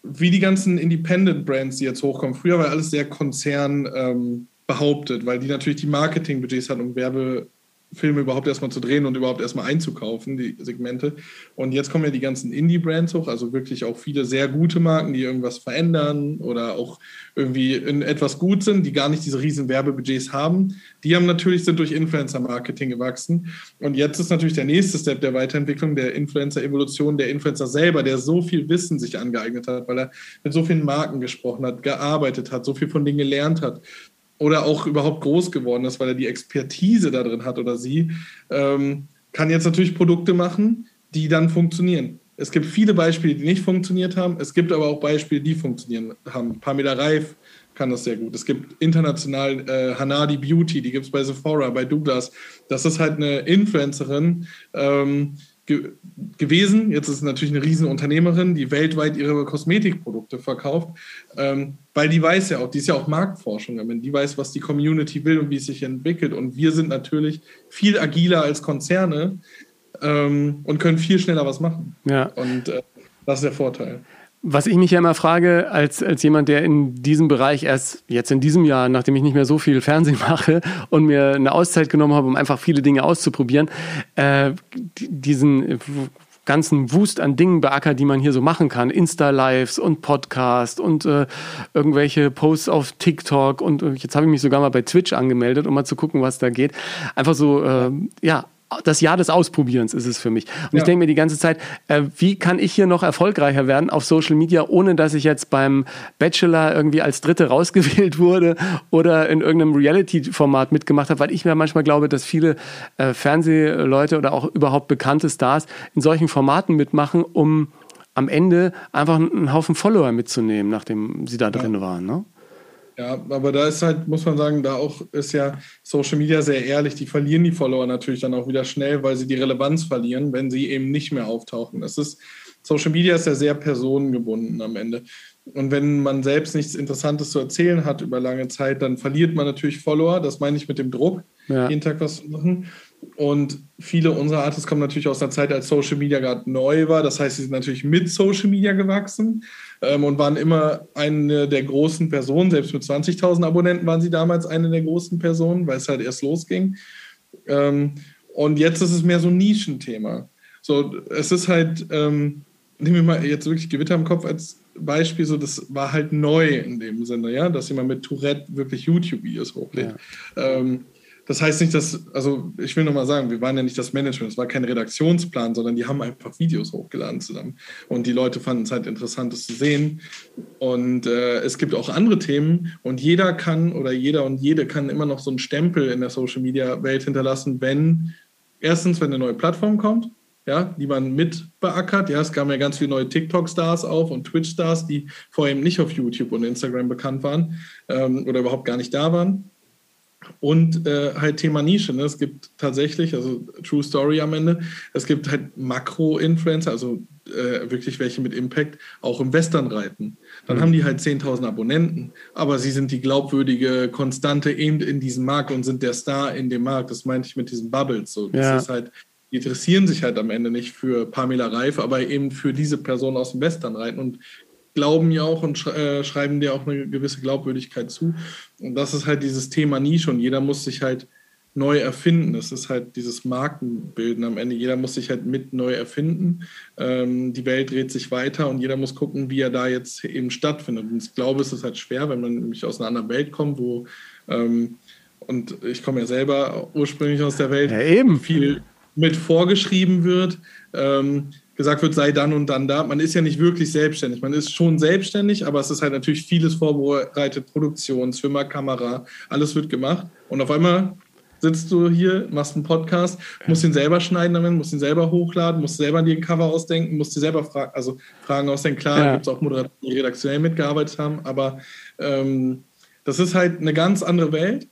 wie die ganzen Independent Brands, die jetzt hochkommen. Früher war alles sehr Konzern. Ähm, behauptet, weil die natürlich die Marketingbudgets hat, um Werbefilme überhaupt erstmal zu drehen und überhaupt erstmal einzukaufen, die Segmente. Und jetzt kommen ja die ganzen Indie-Brands hoch, also wirklich auch viele sehr gute Marken, die irgendwas verändern oder auch irgendwie in etwas gut sind, die gar nicht diese riesen Werbebudgets haben. Die haben natürlich, sind durch Influencer-Marketing gewachsen. Und jetzt ist natürlich der nächste Step der Weiterentwicklung der Influencer-Evolution, der Influencer selber, der so viel Wissen sich angeeignet hat, weil er mit so vielen Marken gesprochen hat, gearbeitet hat, so viel von denen gelernt hat, oder auch überhaupt groß geworden ist, weil er die Expertise da drin hat oder sie, ähm, kann jetzt natürlich Produkte machen, die dann funktionieren. Es gibt viele Beispiele, die nicht funktioniert haben. Es gibt aber auch Beispiele, die funktionieren haben. Pamela Reif kann das sehr gut. Es gibt international äh, Hanadi Beauty, die gibt es bei Sephora, bei Douglas. Das ist halt eine Influencerin, ähm, ge gewesen. Jetzt ist es natürlich eine Riesenunternehmerin, die weltweit ihre Kosmetikprodukte verkauft, ähm, weil die weiß ja auch, die ist ja auch Marktforschung, die weiß, was die Community will und wie es sich entwickelt. Und wir sind natürlich viel agiler als Konzerne ähm, und können viel schneller was machen. Ja. Und äh, das ist der Vorteil. Was ich mich ja immer frage, als, als jemand, der in diesem Bereich erst jetzt in diesem Jahr, nachdem ich nicht mehr so viel Fernsehen mache und mir eine Auszeit genommen habe, um einfach viele Dinge auszuprobieren, äh, diesen ganzen Wust an Dingen beackert, die man hier so machen kann. Insta-Lives und Podcast und äh, irgendwelche Posts auf TikTok und jetzt habe ich mich sogar mal bei Twitch angemeldet, um mal zu gucken, was da geht. Einfach so, äh, ja, das Jahr des Ausprobierens ist es für mich. Und ja. ich denke mir die ganze Zeit, äh, wie kann ich hier noch erfolgreicher werden auf Social Media, ohne dass ich jetzt beim Bachelor irgendwie als Dritte rausgewählt wurde oder in irgendeinem Reality-Format mitgemacht habe, weil ich mir manchmal glaube, dass viele äh, Fernsehleute oder auch überhaupt bekannte Stars in solchen Formaten mitmachen, um am Ende einfach einen Haufen Follower mitzunehmen, nachdem sie da drin ja. waren. Ne? Ja, aber da ist halt, muss man sagen, da auch ist ja Social Media sehr ehrlich. Die verlieren die Follower natürlich dann auch wieder schnell, weil sie die Relevanz verlieren, wenn sie eben nicht mehr auftauchen. Das ist, Social Media ist ja sehr personengebunden am Ende. Und wenn man selbst nichts Interessantes zu erzählen hat über lange Zeit, dann verliert man natürlich Follower. Das meine ich mit dem Druck, ja. jeden Tag was zu machen. Und viele unserer Artists kommen natürlich aus einer Zeit, als Social Media gerade neu war. Das heißt, sie sind natürlich mit Social Media gewachsen ähm, und waren immer eine der großen Personen. Selbst mit 20.000 Abonnenten waren sie damals eine der großen Personen, weil es halt erst losging. Ähm, und jetzt ist es mehr so ein Nischenthema. So, es ist halt, ähm, nehmen wir mal jetzt wirklich Gewitter im Kopf als Beispiel, so das war halt neu in dem Sinne, ja, dass jemand mit Tourette wirklich YouTube-Videos hochlädt. Ja. Ähm, das heißt nicht, dass, also ich will nochmal sagen, wir waren ja nicht das Management, es war kein Redaktionsplan, sondern die haben einfach Videos hochgeladen zusammen. Und die Leute fanden es halt interessant, das zu sehen. Und äh, es gibt auch andere Themen und jeder kann oder jeder und jede kann immer noch so einen Stempel in der Social Media Welt hinterlassen, wenn erstens, wenn eine neue Plattform kommt, ja, die man mit beackert. Ja, es kamen ja ganz viele neue TikTok-Stars auf und Twitch-Stars, die vorher eben nicht auf YouTube und Instagram bekannt waren ähm, oder überhaupt gar nicht da waren. Und äh, halt Thema Nische. Ne? Es gibt tatsächlich, also True Story am Ende, es gibt halt Makro-Influencer, also äh, wirklich welche mit Impact, auch im Western-Reiten. Dann mhm. haben die halt 10.000 Abonnenten, aber sie sind die glaubwürdige Konstante eben in diesem Markt und sind der Star in dem Markt. Das meinte ich mit diesen Bubbles. So. Das ja. ist halt, die interessieren sich halt am Ende nicht für Pamela Reif, aber eben für diese Person aus dem Western-Reiten. Und glauben ja auch und äh, schreiben dir auch eine gewisse Glaubwürdigkeit zu. Und das ist halt dieses Thema Nische und jeder muss sich halt neu erfinden. Das ist halt dieses Markenbilden am Ende. Jeder muss sich halt mit neu erfinden. Ähm, die Welt dreht sich weiter und jeder muss gucken, wie er da jetzt eben stattfindet. Und ich glaube, es ist halt schwer, wenn man nämlich aus einer anderen Welt kommt, wo ähm, und ich komme ja selber ursprünglich aus der Welt, ja, eben. viel mit vorgeschrieben wird. Ähm, gesagt wird, sei dann und dann da. Man ist ja nicht wirklich selbstständig. Man ist schon selbstständig, aber es ist halt natürlich vieles vorbereitet, Produktionsfirma, Kamera, alles wird gemacht. Und auf einmal sitzt du hier, machst einen Podcast, musst ihn selber schneiden damit, musst ihn selber hochladen, musst selber dir ein Cover ausdenken, musst dir selber Fra also Fragen ausdenken. Klar, ja. gibt es auch Moderatoren, die redaktionell mitgearbeitet haben, aber ähm, das ist halt eine ganz andere Welt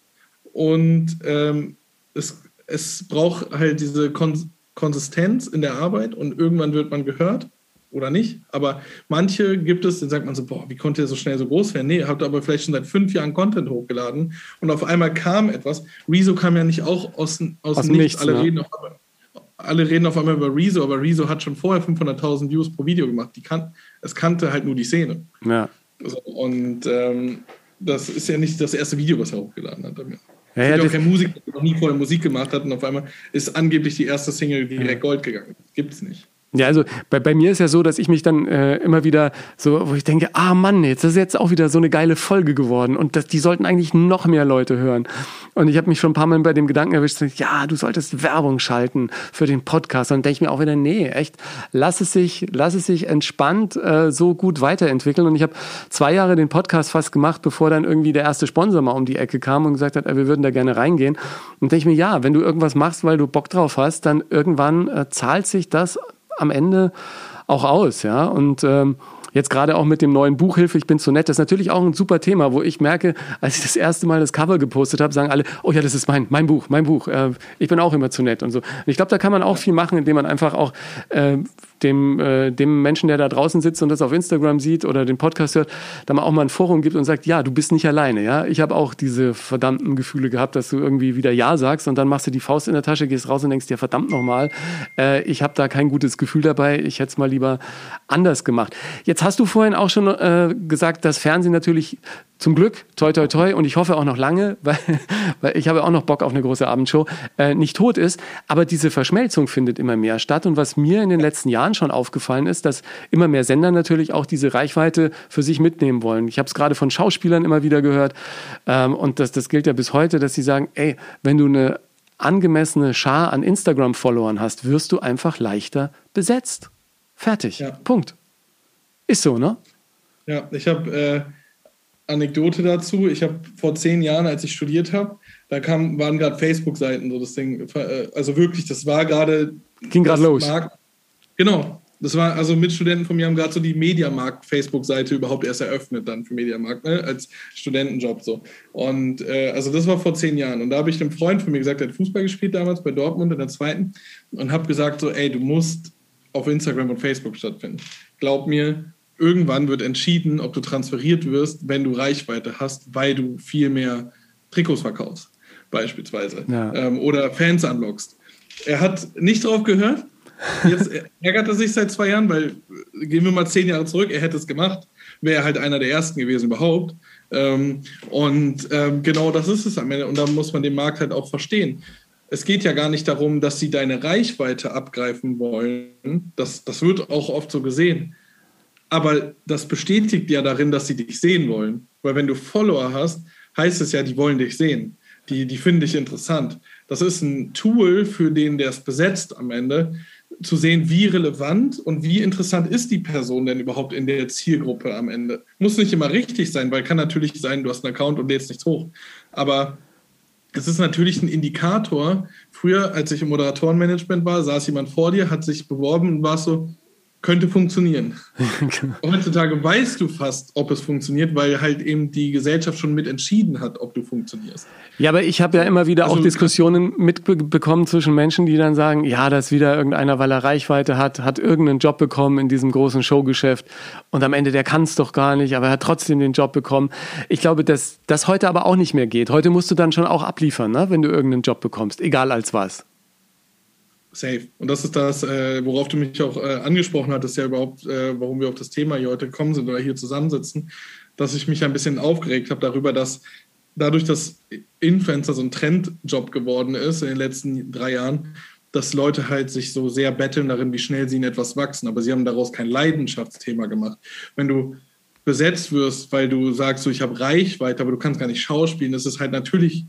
und ähm, es, es braucht halt diese Kon Konsistenz in der Arbeit und irgendwann wird man gehört oder nicht. Aber manche gibt es, dann sagt man so, boah, wie konnte er so schnell so groß werden? Nee, habt aber vielleicht schon seit fünf Jahren Content hochgeladen und auf einmal kam etwas. Rezo kam ja nicht auch aus, aus, aus nichts. Alle, ne? reden auf einmal, alle reden auf einmal über Rezo, aber Rezo hat schon vorher 500.000 Views pro Video gemacht. Die kan es kannte halt nur die Szene. Ja. So, und ähm, das ist ja nicht das erste Video, was er hochgeladen hat. Damit. Ja, ja, auch kein Musiker, der noch nie vorher Musik gemacht hat und auf einmal ist angeblich die erste Single direkt ja. Gold gegangen. Gibt es nicht. Ja, also bei, bei mir ist ja so, dass ich mich dann äh, immer wieder so, wo ich denke, ah Mann, jetzt ist jetzt auch wieder so eine geile Folge geworden und das, die sollten eigentlich noch mehr Leute hören. Und ich habe mich schon ein paar Mal bei dem Gedanken erwischt, ja, du solltest Werbung schalten für den Podcast. Und denke ich mir auch wieder, nee, echt, lass es sich, lass es sich entspannt äh, so gut weiterentwickeln. Und ich habe zwei Jahre den Podcast fast gemacht, bevor dann irgendwie der erste Sponsor mal um die Ecke kam und gesagt hat, äh, wir würden da gerne reingehen. Und denke ich mir, ja, wenn du irgendwas machst, weil du Bock drauf hast, dann irgendwann äh, zahlt sich das am Ende auch aus, ja. Und ähm, Jetzt gerade auch mit dem neuen Buch Hilfe, ich bin zu nett, das ist natürlich auch ein super Thema, wo ich merke, als ich das erste Mal das Cover gepostet habe, sagen alle, oh ja, das ist mein, mein Buch, mein Buch. Äh, ich bin auch immer zu nett und so. Und ich glaube, da kann man auch viel machen, indem man einfach auch äh, dem, äh, dem Menschen, der da draußen sitzt und das auf Instagram sieht oder den Podcast hört, da mal auch mal ein Forum gibt und sagt, ja, du bist nicht alleine, ja. Ich habe auch diese verdammten Gefühle gehabt, dass du irgendwie wieder Ja sagst und dann machst du die Faust in der Tasche, gehst raus und denkst dir, verdammt nochmal, äh, ich habe da kein gutes Gefühl dabei, ich hätte es mal lieber anders gemacht. Jetzt hast du vorhin auch schon äh, gesagt, dass Fernsehen natürlich zum Glück, toi, toi, toi, und ich hoffe auch noch lange, weil, weil ich habe auch noch Bock auf eine große Abendshow, äh, nicht tot ist. Aber diese Verschmelzung findet immer mehr statt. Und was mir in den letzten Jahren schon aufgefallen ist, dass immer mehr Sender natürlich auch diese Reichweite für sich mitnehmen wollen. Ich habe es gerade von Schauspielern immer wieder gehört. Ähm, und das, das gilt ja bis heute, dass sie sagen, ey, wenn du eine angemessene Schar an Instagram-Followern hast, wirst du einfach leichter besetzt. Fertig. Ja. Punkt. Ist so, ne? Ja, ich habe äh, Anekdote dazu. Ich habe vor zehn Jahren, als ich studiert habe, da kam, waren gerade Facebook-Seiten so das Ding. Äh, also wirklich, das war gerade. Ging gerade los. Markt, genau. Das war also Mitstudenten von mir haben gerade so die Mediamarkt-Facebook-Seite überhaupt erst eröffnet dann für Mediamarkt, ne, als Studentenjob so. Und äh, also das war vor zehn Jahren. Und da habe ich einem Freund von mir gesagt, der hat Fußball gespielt damals bei Dortmund in der zweiten und habe gesagt so, ey, du musst auf Instagram und Facebook stattfinden. Glaub mir, irgendwann wird entschieden, ob du transferiert wirst, wenn du Reichweite hast, weil du viel mehr Trikots verkaufst, beispielsweise. Ja. Ähm, oder Fans anlockst. Er hat nicht drauf gehört. Jetzt ärgert er sich seit zwei Jahren, weil gehen wir mal zehn Jahre zurück, er hätte es gemacht, wäre halt einer der ersten gewesen überhaupt. Ähm, und ähm, genau das ist es am Ende. Und da muss man den Markt halt auch verstehen. Es geht ja gar nicht darum, dass sie deine Reichweite abgreifen wollen. Das, das wird auch oft so gesehen aber das bestätigt ja darin, dass sie dich sehen wollen. Weil wenn du Follower hast, heißt es ja, die wollen dich sehen. Die, die finden dich interessant. Das ist ein Tool für den, der es besetzt am Ende, zu sehen, wie relevant und wie interessant ist die Person denn überhaupt in der Zielgruppe am Ende. Muss nicht immer richtig sein, weil kann natürlich sein, du hast einen Account und lädst nichts hoch. Aber es ist natürlich ein Indikator. Früher, als ich im Moderatorenmanagement war, saß jemand vor dir, hat sich beworben und war so, könnte funktionieren. Heutzutage weißt du fast, ob es funktioniert, weil halt eben die Gesellschaft schon mit entschieden hat, ob du funktionierst. Ja, aber ich habe ja immer wieder also, auch Diskussionen mitbekommen zwischen Menschen, die dann sagen, ja, dass wieder irgendeiner, weil er Reichweite hat, hat irgendeinen Job bekommen in diesem großen Showgeschäft und am Ende der kann es doch gar nicht, aber er hat trotzdem den Job bekommen. Ich glaube, dass das heute aber auch nicht mehr geht. Heute musst du dann schon auch abliefern, ne, wenn du irgendeinen Job bekommst, egal als was. Safe. Und das ist das, äh, worauf du mich auch äh, angesprochen hattest, ja überhaupt, äh, warum wir auf das Thema hier heute gekommen sind oder hier zusammensitzen, dass ich mich ein bisschen aufgeregt habe darüber, dass dadurch, dass Influencer so ein Trendjob geworden ist in den letzten drei Jahren, dass Leute halt sich so sehr betteln darin, wie schnell sie in etwas wachsen, aber sie haben daraus kein Leidenschaftsthema gemacht. Wenn du besetzt wirst, weil du sagst, so ich habe Reichweite, aber du kannst gar nicht schauspielen, das ist halt natürlich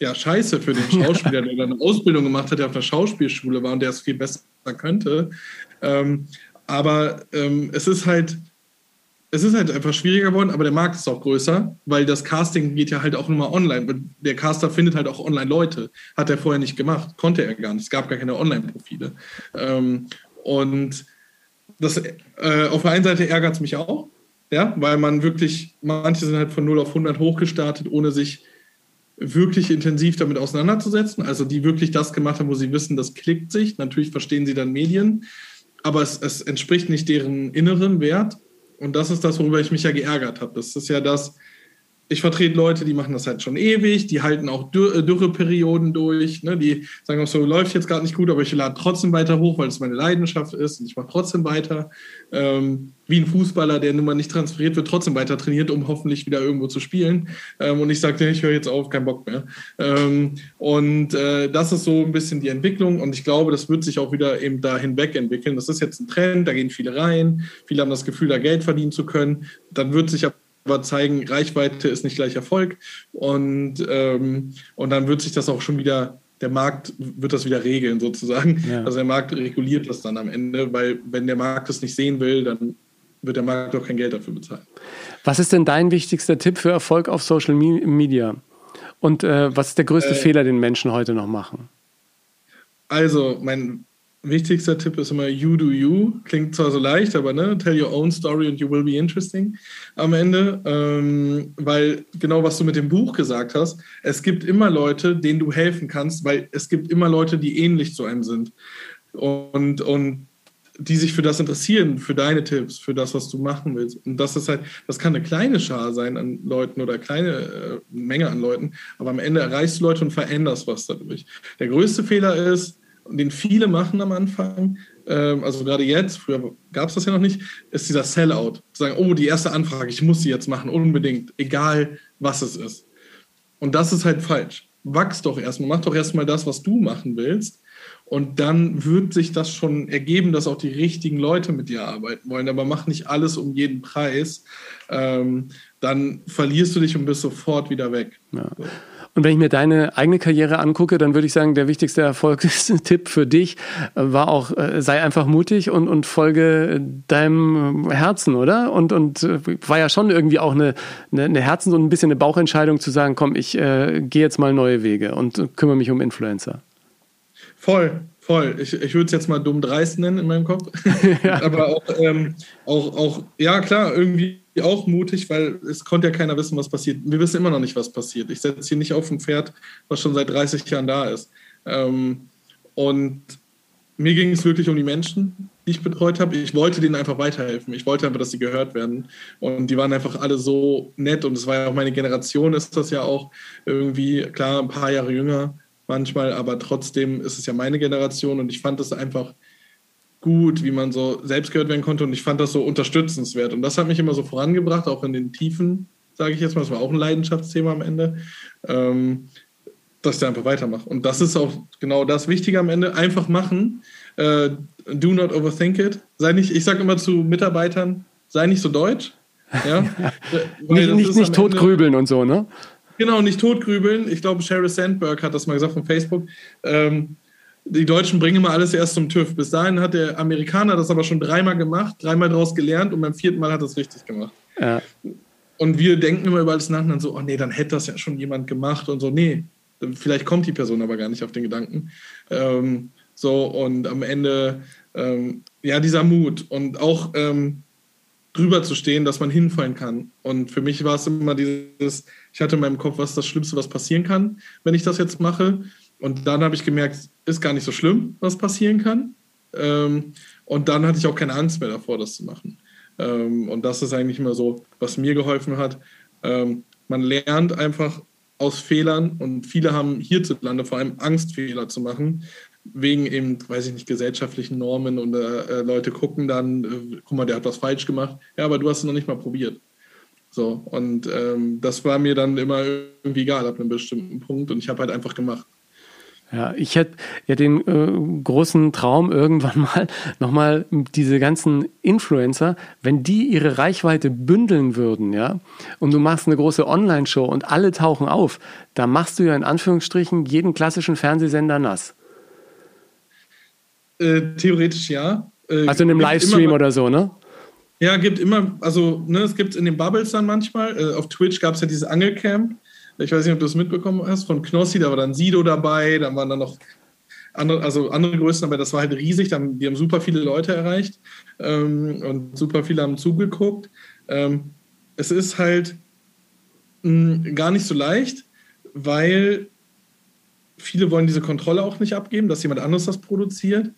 ja scheiße für den Schauspieler, der dann eine Ausbildung gemacht hat, der auf der Schauspielschule war und der es viel besser könnte. Ähm, aber ähm, es ist halt, es ist halt einfach schwieriger geworden, aber der Markt ist auch größer, weil das Casting geht ja halt auch immer online. Der Caster findet halt auch online Leute. Hat er vorher nicht gemacht, konnte er gar nicht. Es gab gar keine Online-Profile. Ähm, und das, äh, auf der einen Seite ärgert es mich auch, ja, weil man wirklich, manche sind halt von 0 auf 100 hochgestartet, ohne sich wirklich intensiv damit auseinanderzusetzen. Also die wirklich das gemacht haben, wo sie wissen, das klickt sich. Natürlich verstehen sie dann Medien, aber es, es entspricht nicht deren inneren Wert. Und das ist das, worüber ich mich ja geärgert habe. Das ist ja das, ich vertrete Leute, die machen das halt schon ewig, die halten auch Dür äh, Dürreperioden durch, ne? die sagen auch so, läuft jetzt gerade nicht gut, aber ich lade trotzdem weiter hoch, weil es meine Leidenschaft ist und ich mache trotzdem weiter. Ähm, wie ein Fußballer, der nun mal nicht transferiert wird, trotzdem weiter trainiert, um hoffentlich wieder irgendwo zu spielen. Ähm, und ich sagte, ich höre jetzt auf, kein Bock mehr. Ähm, und äh, das ist so ein bisschen die Entwicklung und ich glaube, das wird sich auch wieder eben da hinweg entwickeln. Das ist jetzt ein Trend, da gehen viele rein, viele haben das Gefühl, da Geld verdienen zu können. Dann wird sich aber aber zeigen, Reichweite ist nicht gleich Erfolg. Und, ähm, und dann wird sich das auch schon wieder, der Markt wird das wieder regeln sozusagen. Ja. Also der Markt reguliert das dann am Ende, weil wenn der Markt das nicht sehen will, dann wird der Markt auch kein Geld dafür bezahlen. Was ist denn dein wichtigster Tipp für Erfolg auf Social Media? Und äh, was ist der größte äh, Fehler, den Menschen heute noch machen? Also, mein wichtigster Tipp ist immer you do you. Klingt zwar so leicht, aber ne, tell your own story and you will be interesting am Ende. Ähm, weil genau was du mit dem Buch gesagt hast, es gibt immer Leute, denen du helfen kannst, weil es gibt immer Leute, die ähnlich zu einem sind. Und, und die sich für das interessieren, für deine Tipps, für das, was du machen willst. Und das ist halt, das kann eine kleine Schar sein an Leuten oder kleine äh, Menge an Leuten, aber am Ende erreichst du Leute und veränderst was dadurch. Der größte Fehler ist, den viele machen am Anfang, ähm, also gerade jetzt, früher gab es das ja noch nicht, ist dieser Sellout. Sagen, oh, die erste Anfrage, ich muss sie jetzt machen, unbedingt, egal was es ist. Und das ist halt falsch. Wachs doch erstmal, mach doch erstmal das, was du machen willst. Und dann wird sich das schon ergeben, dass auch die richtigen Leute mit dir arbeiten wollen. Aber mach nicht alles um jeden Preis. Ähm, dann verlierst du dich und bist sofort wieder weg. Ja. Und wenn ich mir deine eigene Karriere angucke, dann würde ich sagen, der wichtigste Erfolgstipp für dich äh, war auch, äh, sei einfach mutig und, und folge deinem Herzen, oder? Und, und äh, war ja schon irgendwie auch eine, eine, eine Herzens- und ein bisschen eine Bauchentscheidung zu sagen, komm, ich äh, gehe jetzt mal neue Wege und kümmere mich um Influencer. Voll, voll. Ich, ich würde es jetzt mal dumm dreist nennen in meinem Kopf. ja. Aber auch, ähm, auch, auch, ja klar, irgendwie auch mutig, weil es konnte ja keiner wissen, was passiert. Wir wissen immer noch nicht, was passiert. Ich setze hier nicht auf ein Pferd, was schon seit 30 Jahren da ist. Ähm, und mir ging es wirklich um die Menschen, die ich betreut habe. Ich wollte denen einfach weiterhelfen. Ich wollte einfach, dass sie gehört werden. Und die waren einfach alle so nett. Und es war ja auch meine Generation, ist das ja auch irgendwie, klar, ein paar Jahre jünger manchmal, aber trotzdem ist es ja meine Generation. Und ich fand es einfach gut, wie man so selbst gehört werden konnte. Und ich fand das so unterstützenswert. Und das hat mich immer so vorangebracht, auch in den Tiefen, sage ich jetzt mal. Das war auch ein Leidenschaftsthema am Ende, ähm, dass ich einfach weitermache. Und das ist auch genau das Wichtige am Ende. Einfach machen. Äh, do not overthink it. Sei nicht, ich sage immer zu Mitarbeitern, sei nicht so deutsch. Ja? nicht nicht, nicht totgrübeln und so, ne? Genau, nicht totgrübeln. Ich glaube, Sheryl Sandberg hat das mal gesagt von Facebook. Ähm, die Deutschen bringen immer alles erst zum TÜV. Bis dahin hat der Amerikaner das aber schon dreimal gemacht, dreimal daraus gelernt und beim vierten Mal hat er es richtig gemacht. Ja. Und wir denken immer über alles nach und dann so, oh nee, dann hätte das ja schon jemand gemacht und so. Nee, vielleicht kommt die Person aber gar nicht auf den Gedanken. Ähm, so, und am Ende, ähm, ja, dieser Mut und auch ähm, drüber zu stehen, dass man hinfallen kann. Und für mich war es immer dieses, ich hatte in meinem Kopf, was ist das Schlimmste, was passieren kann, wenn ich das jetzt mache. Und dann habe ich gemerkt, ist gar nicht so schlimm, was passieren kann. Ähm, und dann hatte ich auch keine Angst mehr davor, das zu machen. Ähm, und das ist eigentlich immer so, was mir geholfen hat. Ähm, man lernt einfach aus Fehlern und viele haben hierzulande vor allem Angst, Fehler zu machen, wegen eben, weiß ich nicht, gesellschaftlichen Normen und äh, Leute gucken dann, äh, guck mal, der hat was falsch gemacht. Ja, aber du hast es noch nicht mal probiert. So, und ähm, das war mir dann immer irgendwie egal ab einem bestimmten Punkt und ich habe halt einfach gemacht. Ja, ich hätte ja den äh, großen Traum irgendwann mal nochmal diese ganzen Influencer, wenn die ihre Reichweite bündeln würden, ja, und du machst eine große Online-Show und alle tauchen auf, da machst du ja in Anführungsstrichen jeden klassischen Fernsehsender nass. Äh, theoretisch ja. Äh, also in einem Livestream oder so, ne? Ja, gibt immer, also ne, es gibt in den Bubbles dann manchmal. Äh, auf Twitch gab es ja dieses Angelcamp ich weiß nicht, ob du es mitbekommen hast, von Knossi, da war dann Sido dabei, dann waren dann noch andere, also andere Größen, aber das war halt riesig, dann, die haben super viele Leute erreicht ähm, und super viele haben zugeguckt. Ähm, es ist halt mh, hm, gar nicht so leicht, weil viele wollen diese Kontrolle auch nicht abgeben, dass jemand anderes das produziert,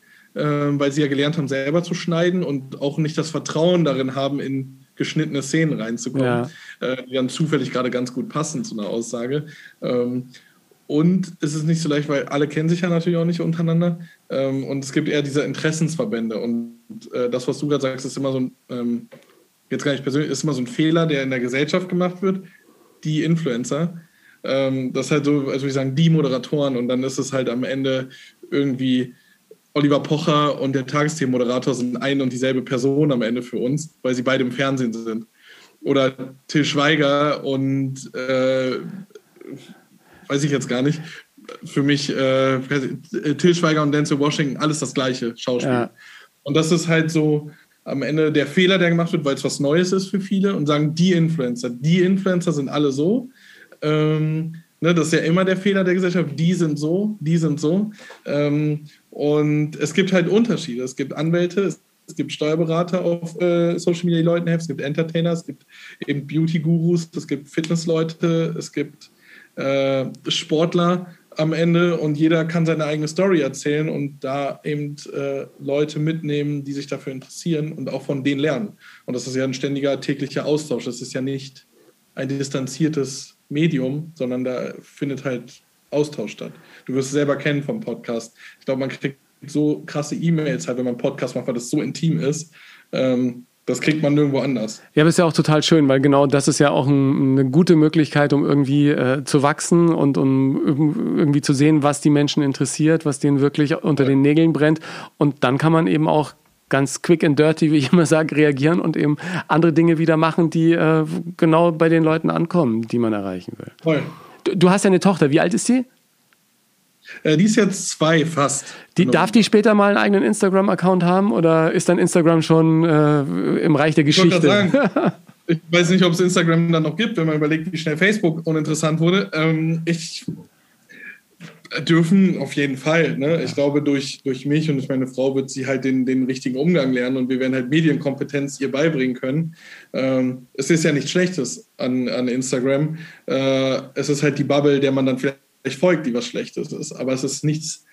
weil sie ja gelernt haben, selber zu schneiden und auch nicht das Vertrauen darin haben, in geschnittene Szenen reinzukommen, ja. äh, die dann zufällig gerade ganz gut passen zu einer Aussage. Ähm, und es ist nicht so leicht, weil alle kennen sich ja natürlich auch nicht untereinander. Ähm, und es gibt eher diese Interessensverbände. Und äh, das, was du gerade sagst, ist immer so ein, ähm, jetzt gar nicht persönlich, ist immer so ein Fehler, der in der Gesellschaft gemacht wird. Die Influencer. Ähm, das ist halt so, also ich sagen, die Moderatoren. Und dann ist es halt am Ende irgendwie Oliver Pocher und der Tagesthemenmoderator sind ein und dieselbe Person am Ende für uns, weil sie beide im Fernsehen sind. Oder Till Schweiger und äh, weiß ich jetzt gar nicht. Für mich äh, Till Schweiger und Denzel Washington, alles das gleiche Schauspiel. Ja. Und das ist halt so am Ende der Fehler, der gemacht wird, weil es was Neues ist für viele und sagen, die Influencer, die Influencer sind alle so. Ähm, ne, das ist ja immer der Fehler der Gesellschaft, die sind so, die sind so. Ähm, und es gibt halt Unterschiede. Es gibt Anwälte, es gibt Steuerberater auf äh, Social Media, die Leuten helfen, es gibt Entertainer, es gibt eben Beauty-Gurus, es gibt Fitnessleute, es gibt äh, Sportler am Ende und jeder kann seine eigene Story erzählen und da eben äh, Leute mitnehmen, die sich dafür interessieren und auch von denen lernen. Und das ist ja ein ständiger täglicher Austausch. Das ist ja nicht ein distanziertes Medium, sondern da findet halt Austausch statt. Du wirst es selber kennen vom Podcast. Ich glaube, man kriegt so krasse E-Mails halt, wenn man Podcast macht, weil das so intim ist. Ähm, das kriegt man nirgendwo anders. Ja, aber ist ja auch total schön, weil genau das ist ja auch ein, eine gute Möglichkeit, um irgendwie äh, zu wachsen und um irgendwie zu sehen, was die Menschen interessiert, was denen wirklich unter ja. den Nägeln brennt. Und dann kann man eben auch ganz quick and dirty, wie ich immer sage, reagieren und eben andere Dinge wieder machen, die äh, genau bei den Leuten ankommen, die man erreichen will. Voll. Du, hast ja eine Tochter, wie alt ist sie? Äh, die ist jetzt zwei fast. Die, genau. Darf die später mal einen eigenen Instagram-Account haben oder ist dann Instagram schon äh, im Reich der Geschichte? Ich, sagen, ich weiß nicht, ob es Instagram dann noch gibt, wenn man überlegt, wie schnell Facebook uninteressant wurde. Ähm, ich dürfen auf jeden Fall. Ne? Ich glaube, durch, durch mich und durch meine Frau wird sie halt den, den richtigen Umgang lernen und wir werden halt Medienkompetenz ihr beibringen können. Ähm, es ist ja nichts Schlechtes an, an Instagram. Äh, es ist halt die Bubble, der man dann vielleicht folgt, die was Schlechtes ist. Aber es ist nichts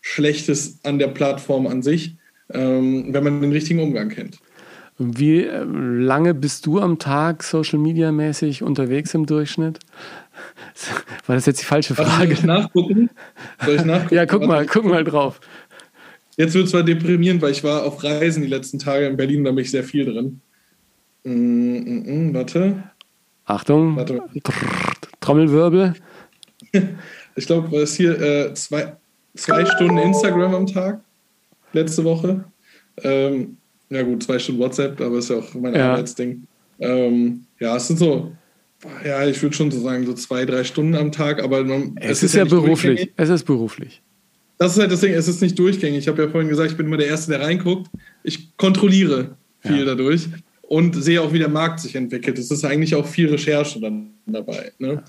Schlechtes an der Plattform an sich, ähm, wenn man den richtigen Umgang kennt. Wie äh, lange bist du am Tag Social Media mäßig unterwegs im Durchschnitt? War das jetzt die falsche Frage? Soll ich nachgucken? Soll ich nachgucken? ja, guck mal, guck mal drauf. Jetzt wird es zwar deprimierend, weil ich war auf Reisen die letzten Tage in Berlin, da bin ich sehr viel drin. Mm, mm, mm, warte. Achtung. Warte. Trommelwirbel. Ich glaube, war es hier äh, zwei, zwei Stunden Instagram am Tag letzte Woche. Ähm, ja gut, zwei Stunden WhatsApp, aber ist ja auch mein ja. Arbeitsding. Ähm, ja, es sind so, ja, ich würde schon so sagen, so zwei, drei Stunden am Tag, aber man, es, es ist, ist, ja, ja beruflich. Es ist beruflich. Das ist halt das Ding, es ist nicht durchgängig. Ich habe ja vorhin gesagt, ich bin immer der Erste, der reinguckt. Ich kontrolliere viel ja. dadurch und sehe auch, wie der Markt sich entwickelt. Es ist eigentlich auch viel Recherche dann dabei. Ne?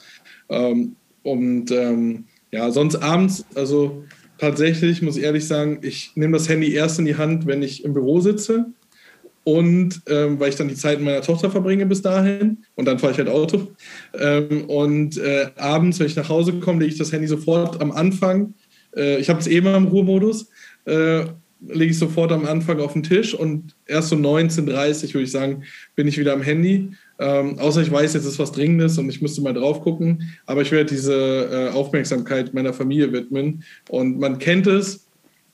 Ähm, und ähm, ja, sonst abends, also tatsächlich muss ich ehrlich sagen, ich nehme das Handy erst in die Hand, wenn ich im Büro sitze. Und ähm, weil ich dann die Zeit mit meiner Tochter verbringe bis dahin und dann fahre ich halt Auto. Ähm, und äh, abends, wenn ich nach Hause komme, lege ich das Handy sofort am Anfang. Äh, ich habe es eh immer im Ruhemodus. Äh, lege ich sofort am Anfang auf den Tisch und erst so 19.30 würde ich sagen, bin ich wieder am Handy ähm, außer ich weiß, jetzt ist was Dringendes und ich müsste mal drauf gucken. Aber ich werde diese äh, Aufmerksamkeit meiner Familie widmen. Und man kennt es,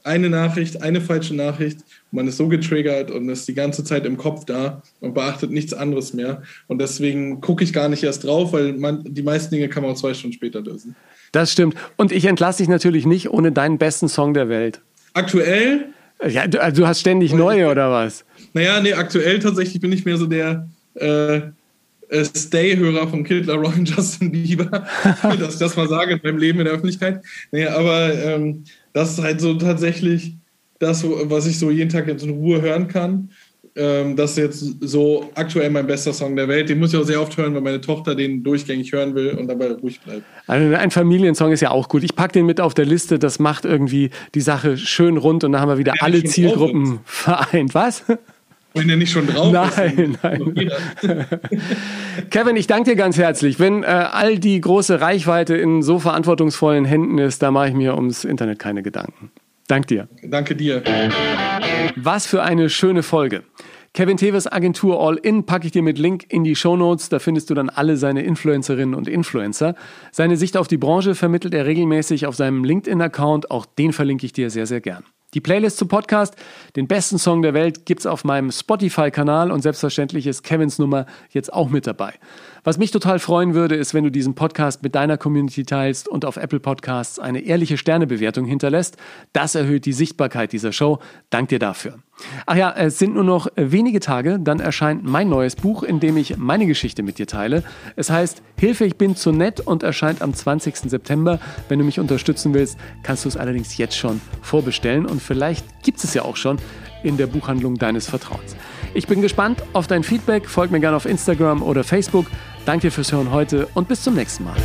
eine Nachricht, eine falsche Nachricht, man ist so getriggert und ist die ganze Zeit im Kopf da und beachtet nichts anderes mehr. Und deswegen gucke ich gar nicht erst drauf, weil man, die meisten Dinge kann man auch zwei Stunden später lösen. Das stimmt. Und ich entlasse dich natürlich nicht ohne deinen besten Song der Welt. Aktuell? Ja, du, also du hast ständig neue oder was? Naja, nee, aktuell tatsächlich bin ich mehr so der äh, äh, Stay-Hörer von Kid Laroi und Justin Bieber, dass ich das mal sage in meinem Leben in der Öffentlichkeit. Nee, aber ähm, das ist halt so tatsächlich das, was ich so jeden Tag jetzt in Ruhe hören kann. Ähm, das ist jetzt so aktuell mein bester Song der Welt. Den muss ich auch sehr oft hören, weil meine Tochter den durchgängig hören will und dabei ruhig bleibt. Also ein Familiensong ist ja auch gut. Ich packe den mit auf der Liste. Das macht irgendwie die Sache schön rund und da haben wir wieder ja, alle Zielgruppen vereint. Was? Wenn der nicht schon drauf nein, ist. Nein, nein. Kevin, ich danke dir ganz herzlich. Wenn äh, all die große Reichweite in so verantwortungsvollen Händen ist, da mache ich mir ums Internet keine Gedanken. Dank dir. Danke dir. Was für eine schöne Folge. Kevin Teves Agentur All In packe ich dir mit Link in die Show Notes. Da findest du dann alle seine Influencerinnen und Influencer. Seine Sicht auf die Branche vermittelt er regelmäßig auf seinem LinkedIn-Account. Auch den verlinke ich dir sehr, sehr gern. Die Playlist zum Podcast, den besten Song der Welt, gibt's auf meinem Spotify-Kanal und selbstverständlich ist Kevins Nummer jetzt auch mit dabei. Was mich total freuen würde, ist, wenn du diesen Podcast mit deiner Community teilst und auf Apple Podcasts eine ehrliche Sternebewertung hinterlässt. Das erhöht die Sichtbarkeit dieser Show. Dank dir dafür. Ach ja, es sind nur noch wenige Tage, dann erscheint mein neues Buch, in dem ich meine Geschichte mit dir teile. Es heißt Hilfe, ich bin zu nett und erscheint am 20. September. Wenn du mich unterstützen willst, kannst du es allerdings jetzt schon vorbestellen und vielleicht gibt es ja auch schon in der Buchhandlung deines Vertrauens. Ich bin gespannt auf dein Feedback. Folg mir gerne auf Instagram oder Facebook. Danke fürs Hören heute und bis zum nächsten Mal.